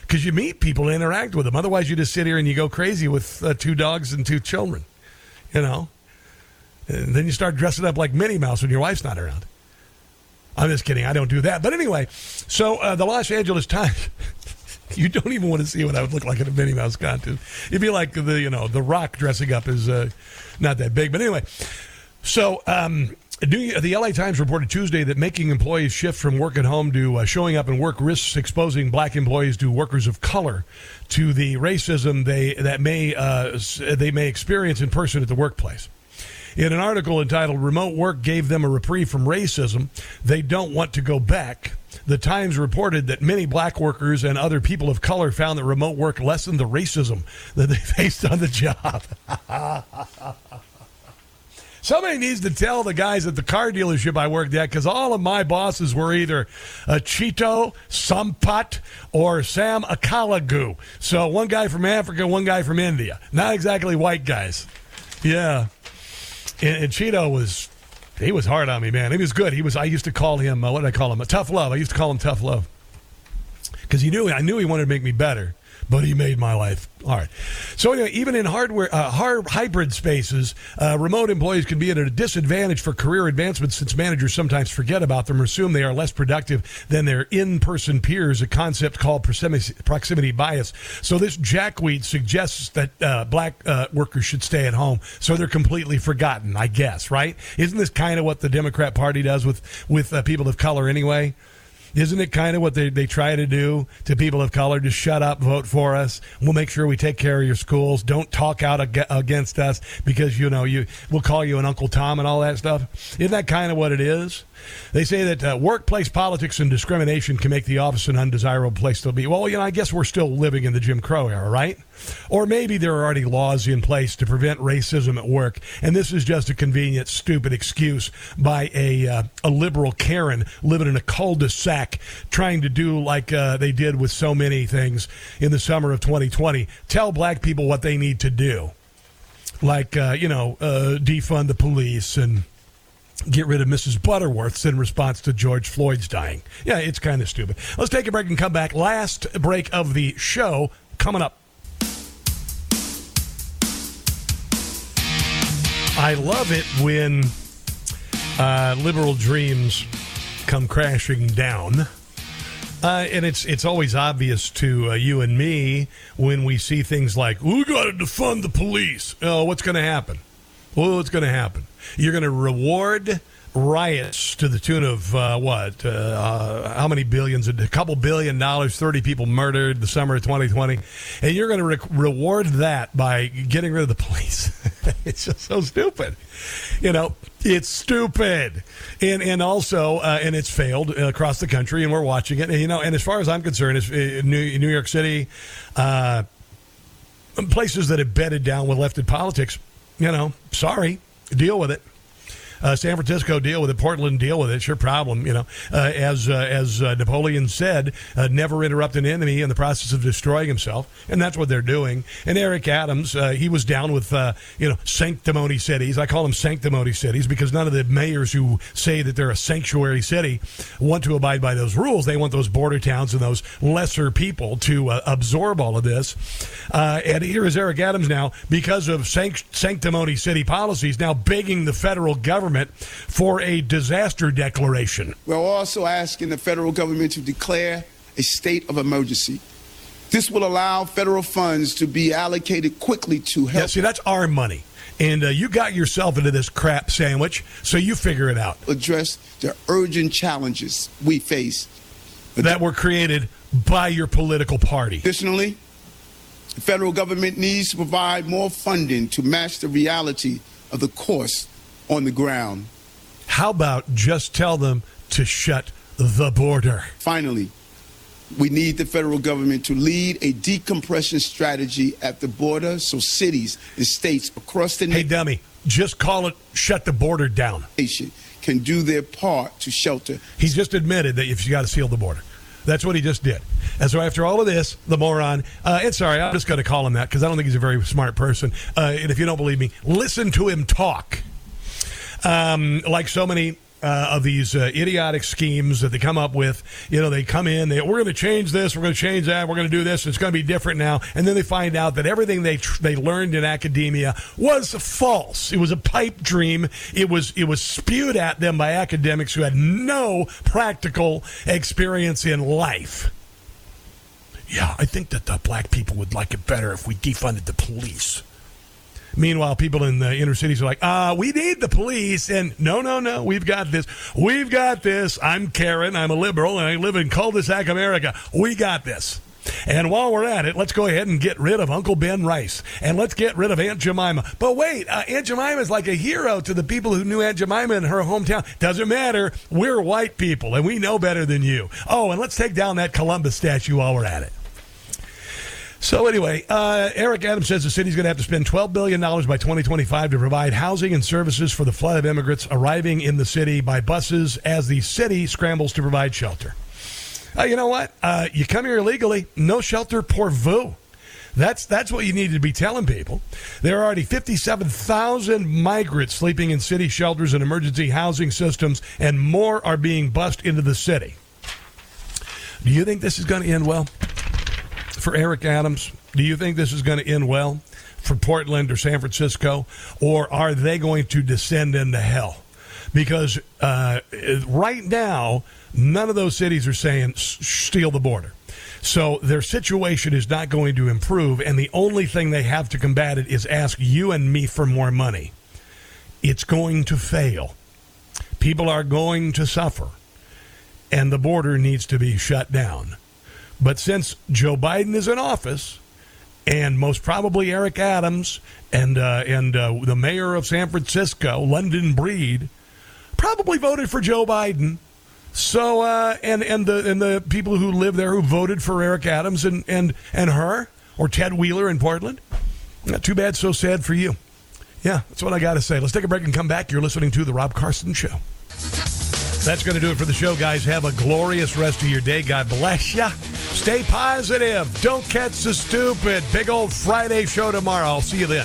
B: because you meet people and interact with them. Otherwise, you just sit here and you go crazy with uh, two dogs and two children. You know, and then you start dressing up like Minnie Mouse when your wife's not around. I'm just kidding. I don't do that. But anyway, so uh, the Los Angeles Times. you don't even want to see what I would look like in a Minnie Mouse costume. It'd be like the you know the Rock dressing up is uh, not that big. But anyway, so. Um, the LA Times reported Tuesday that making employees shift from work at home to uh, showing up and work risks exposing black employees to workers of color to the racism they that may uh, they may experience in person at the workplace. In an article entitled "Remote Work Gave Them a Reprieve from Racism," they don't want to go back. The Times reported that many black workers and other people of color found that remote work lessened the racism that they faced on the job. Somebody needs to tell the guys at the car dealership I worked at because all of my bosses were either a Cheeto, Sampat, or Sam Akalagu. So one guy from Africa, one guy from India. Not exactly white guys. Yeah. And, and Cheeto was, he was hard on me, man. He was good. He was, I used to call him, uh, what did I call him? A tough love. I used to call him tough love because he knew, I knew he wanted to make me better but he made my life hard. So anyway, even in hardware, uh, hard hybrid spaces, uh, remote employees can be at a disadvantage for career advancement since managers sometimes forget about them or assume they are less productive than their in-person peers. A concept called proximity bias. So this jackwheat suggests that uh, black uh, workers should stay at home, so they're completely forgotten. I guess, right? Isn't this kind of what the Democrat Party does with with uh, people of color anyway? Isn't it kind of what they, they try to do to people of color? Just shut up, vote for us. We'll make sure we take care of your schools. Don't talk out ag- against us because, you know, you we'll call you an Uncle Tom and all that stuff. Isn't that kind of what it is? They say that uh, workplace politics and discrimination can make the office an undesirable place to be. Well, you know, I guess we're still living in the Jim Crow era, right? Or maybe there are already laws in place to prevent racism at work, and this is just a convenient, stupid excuse by a uh, a liberal Karen living in a cul-de-sac, trying to do like uh, they did with so many things in the summer of 2020. Tell black people what they need to do, like uh, you know, uh, defund the police and get rid of Mrs. Butterworths in response to George Floyd's dying. Yeah, it's kind of stupid. Let's take a break and come back. Last break of the show coming up. I love it when uh, liberal dreams come crashing down. Uh, and it's it's always obvious to uh, you and me when we see things like we got to defund the police. Oh, what's going to happen? Well, what's going to happen? You're going to reward riots to the tune of uh, what? Uh, uh, how many billions? A couple billion dollars. Thirty people murdered the summer of 2020, and you're going to re- reward that by getting rid of the police. it's just so stupid. You know, it's stupid, and and also, uh, and it's failed across the country, and we're watching it. And, you know, and as far as I'm concerned, it's uh, New, New York City, uh, places that have bedded down with lefted politics. You know, sorry, deal with it. Uh, San Francisco deal with it. Portland deal with it. It's your problem. You know, uh, as uh, as uh, Napoleon said, uh, never interrupt an enemy in the process of destroying himself, and that's what they're doing. And Eric Adams, uh, he was down with you know sanctimony cities. I call them sanctimony cities because none of the mayors who say that they're a sanctuary city want to abide by those rules. They want those border towns and those lesser people to absorb all of this. and here is Eric Adams now because of sanct- sanctimony city policies now begging the federal government for a disaster declaration.
X: We're also asking the federal government to declare a state of emergency. This will allow federal funds to be allocated quickly to help.
B: Yeah, see, that's our money. And uh, you got yourself into this crap sandwich, so you figure it out.
X: Address the urgent challenges we face
B: that were created by your political party.
X: Additionally, the federal government needs to provide more funding to match the reality of the course on the ground.
B: How about just tell them to shut the border?
X: Finally, we need the federal government to lead a decompression strategy at the border so cities and states across the
B: nation. Hey, dummy, just call it shut the border down.
X: Can do their part to shelter.
B: He just admitted that if you got to seal the border. That's what he just did. And so after all of this, the moron, uh, and sorry, I'm just going to call him that because I don't think he's a very smart person. Uh, and if you don't believe me, listen to him talk. Um, like so many uh, of these uh, idiotic schemes that they come up with. You know, they come in, they, we're going to change this, we're going to change that, we're going to do this, it's going to be different now. And then they find out that everything they tr- they learned in academia was false. It was a pipe dream. It was it was spewed at them by academics who had no practical experience in life. Yeah, I think that the black people would like it better if we defunded the police. Meanwhile, people in the inner cities are like, uh, we need the police. And no, no, no, we've got this. We've got this. I'm Karen. I'm a liberal and I live in cul-de-sac America. We got this. And while we're at it, let's go ahead and get rid of Uncle Ben Rice. And let's get rid of Aunt Jemima. But wait, uh, Aunt Jemima is like a hero to the people who knew Aunt Jemima in her hometown. Doesn't matter. We're white people and we know better than you. Oh, and let's take down that Columbus statue while we're at it. So anyway, uh, Eric Adams says the city's going to have to spend $12 billion by 2025 to provide housing and services for the flood of immigrants arriving in the city by buses as the city scrambles to provide shelter. Uh, you know what? Uh, you come here illegally, no shelter pour vous. That's that's what you need to be telling people. There are already 57,000 migrants sleeping in city shelters and emergency housing systems, and more are being bussed into the city. Do you think this is going to end well? For Eric Adams? Do you think this is going to end well for Portland or San Francisco, or are they going to descend into hell? Because uh, right now, none of those cities are saying steal the border. So their situation is not going to improve, and the only thing they have to combat it is ask you and me for more money. It's going to fail. People are going to suffer, and the border needs to be shut down. But since Joe Biden is in office, and most probably Eric Adams and uh, and uh, the mayor of San Francisco, London Breed, probably voted for Joe Biden. So uh, and and the and the people who live there who voted for Eric Adams and and and her or Ted Wheeler in Portland. Not too bad, so sad for you. Yeah, that's what I got to say. Let's take a break and come back. You're listening to the Rob Carson Show. That's going to do it for the show, guys. Have a glorious rest of your day. God bless you. Stay positive. Don't catch the stupid. Big old Friday show tomorrow. I'll see you then.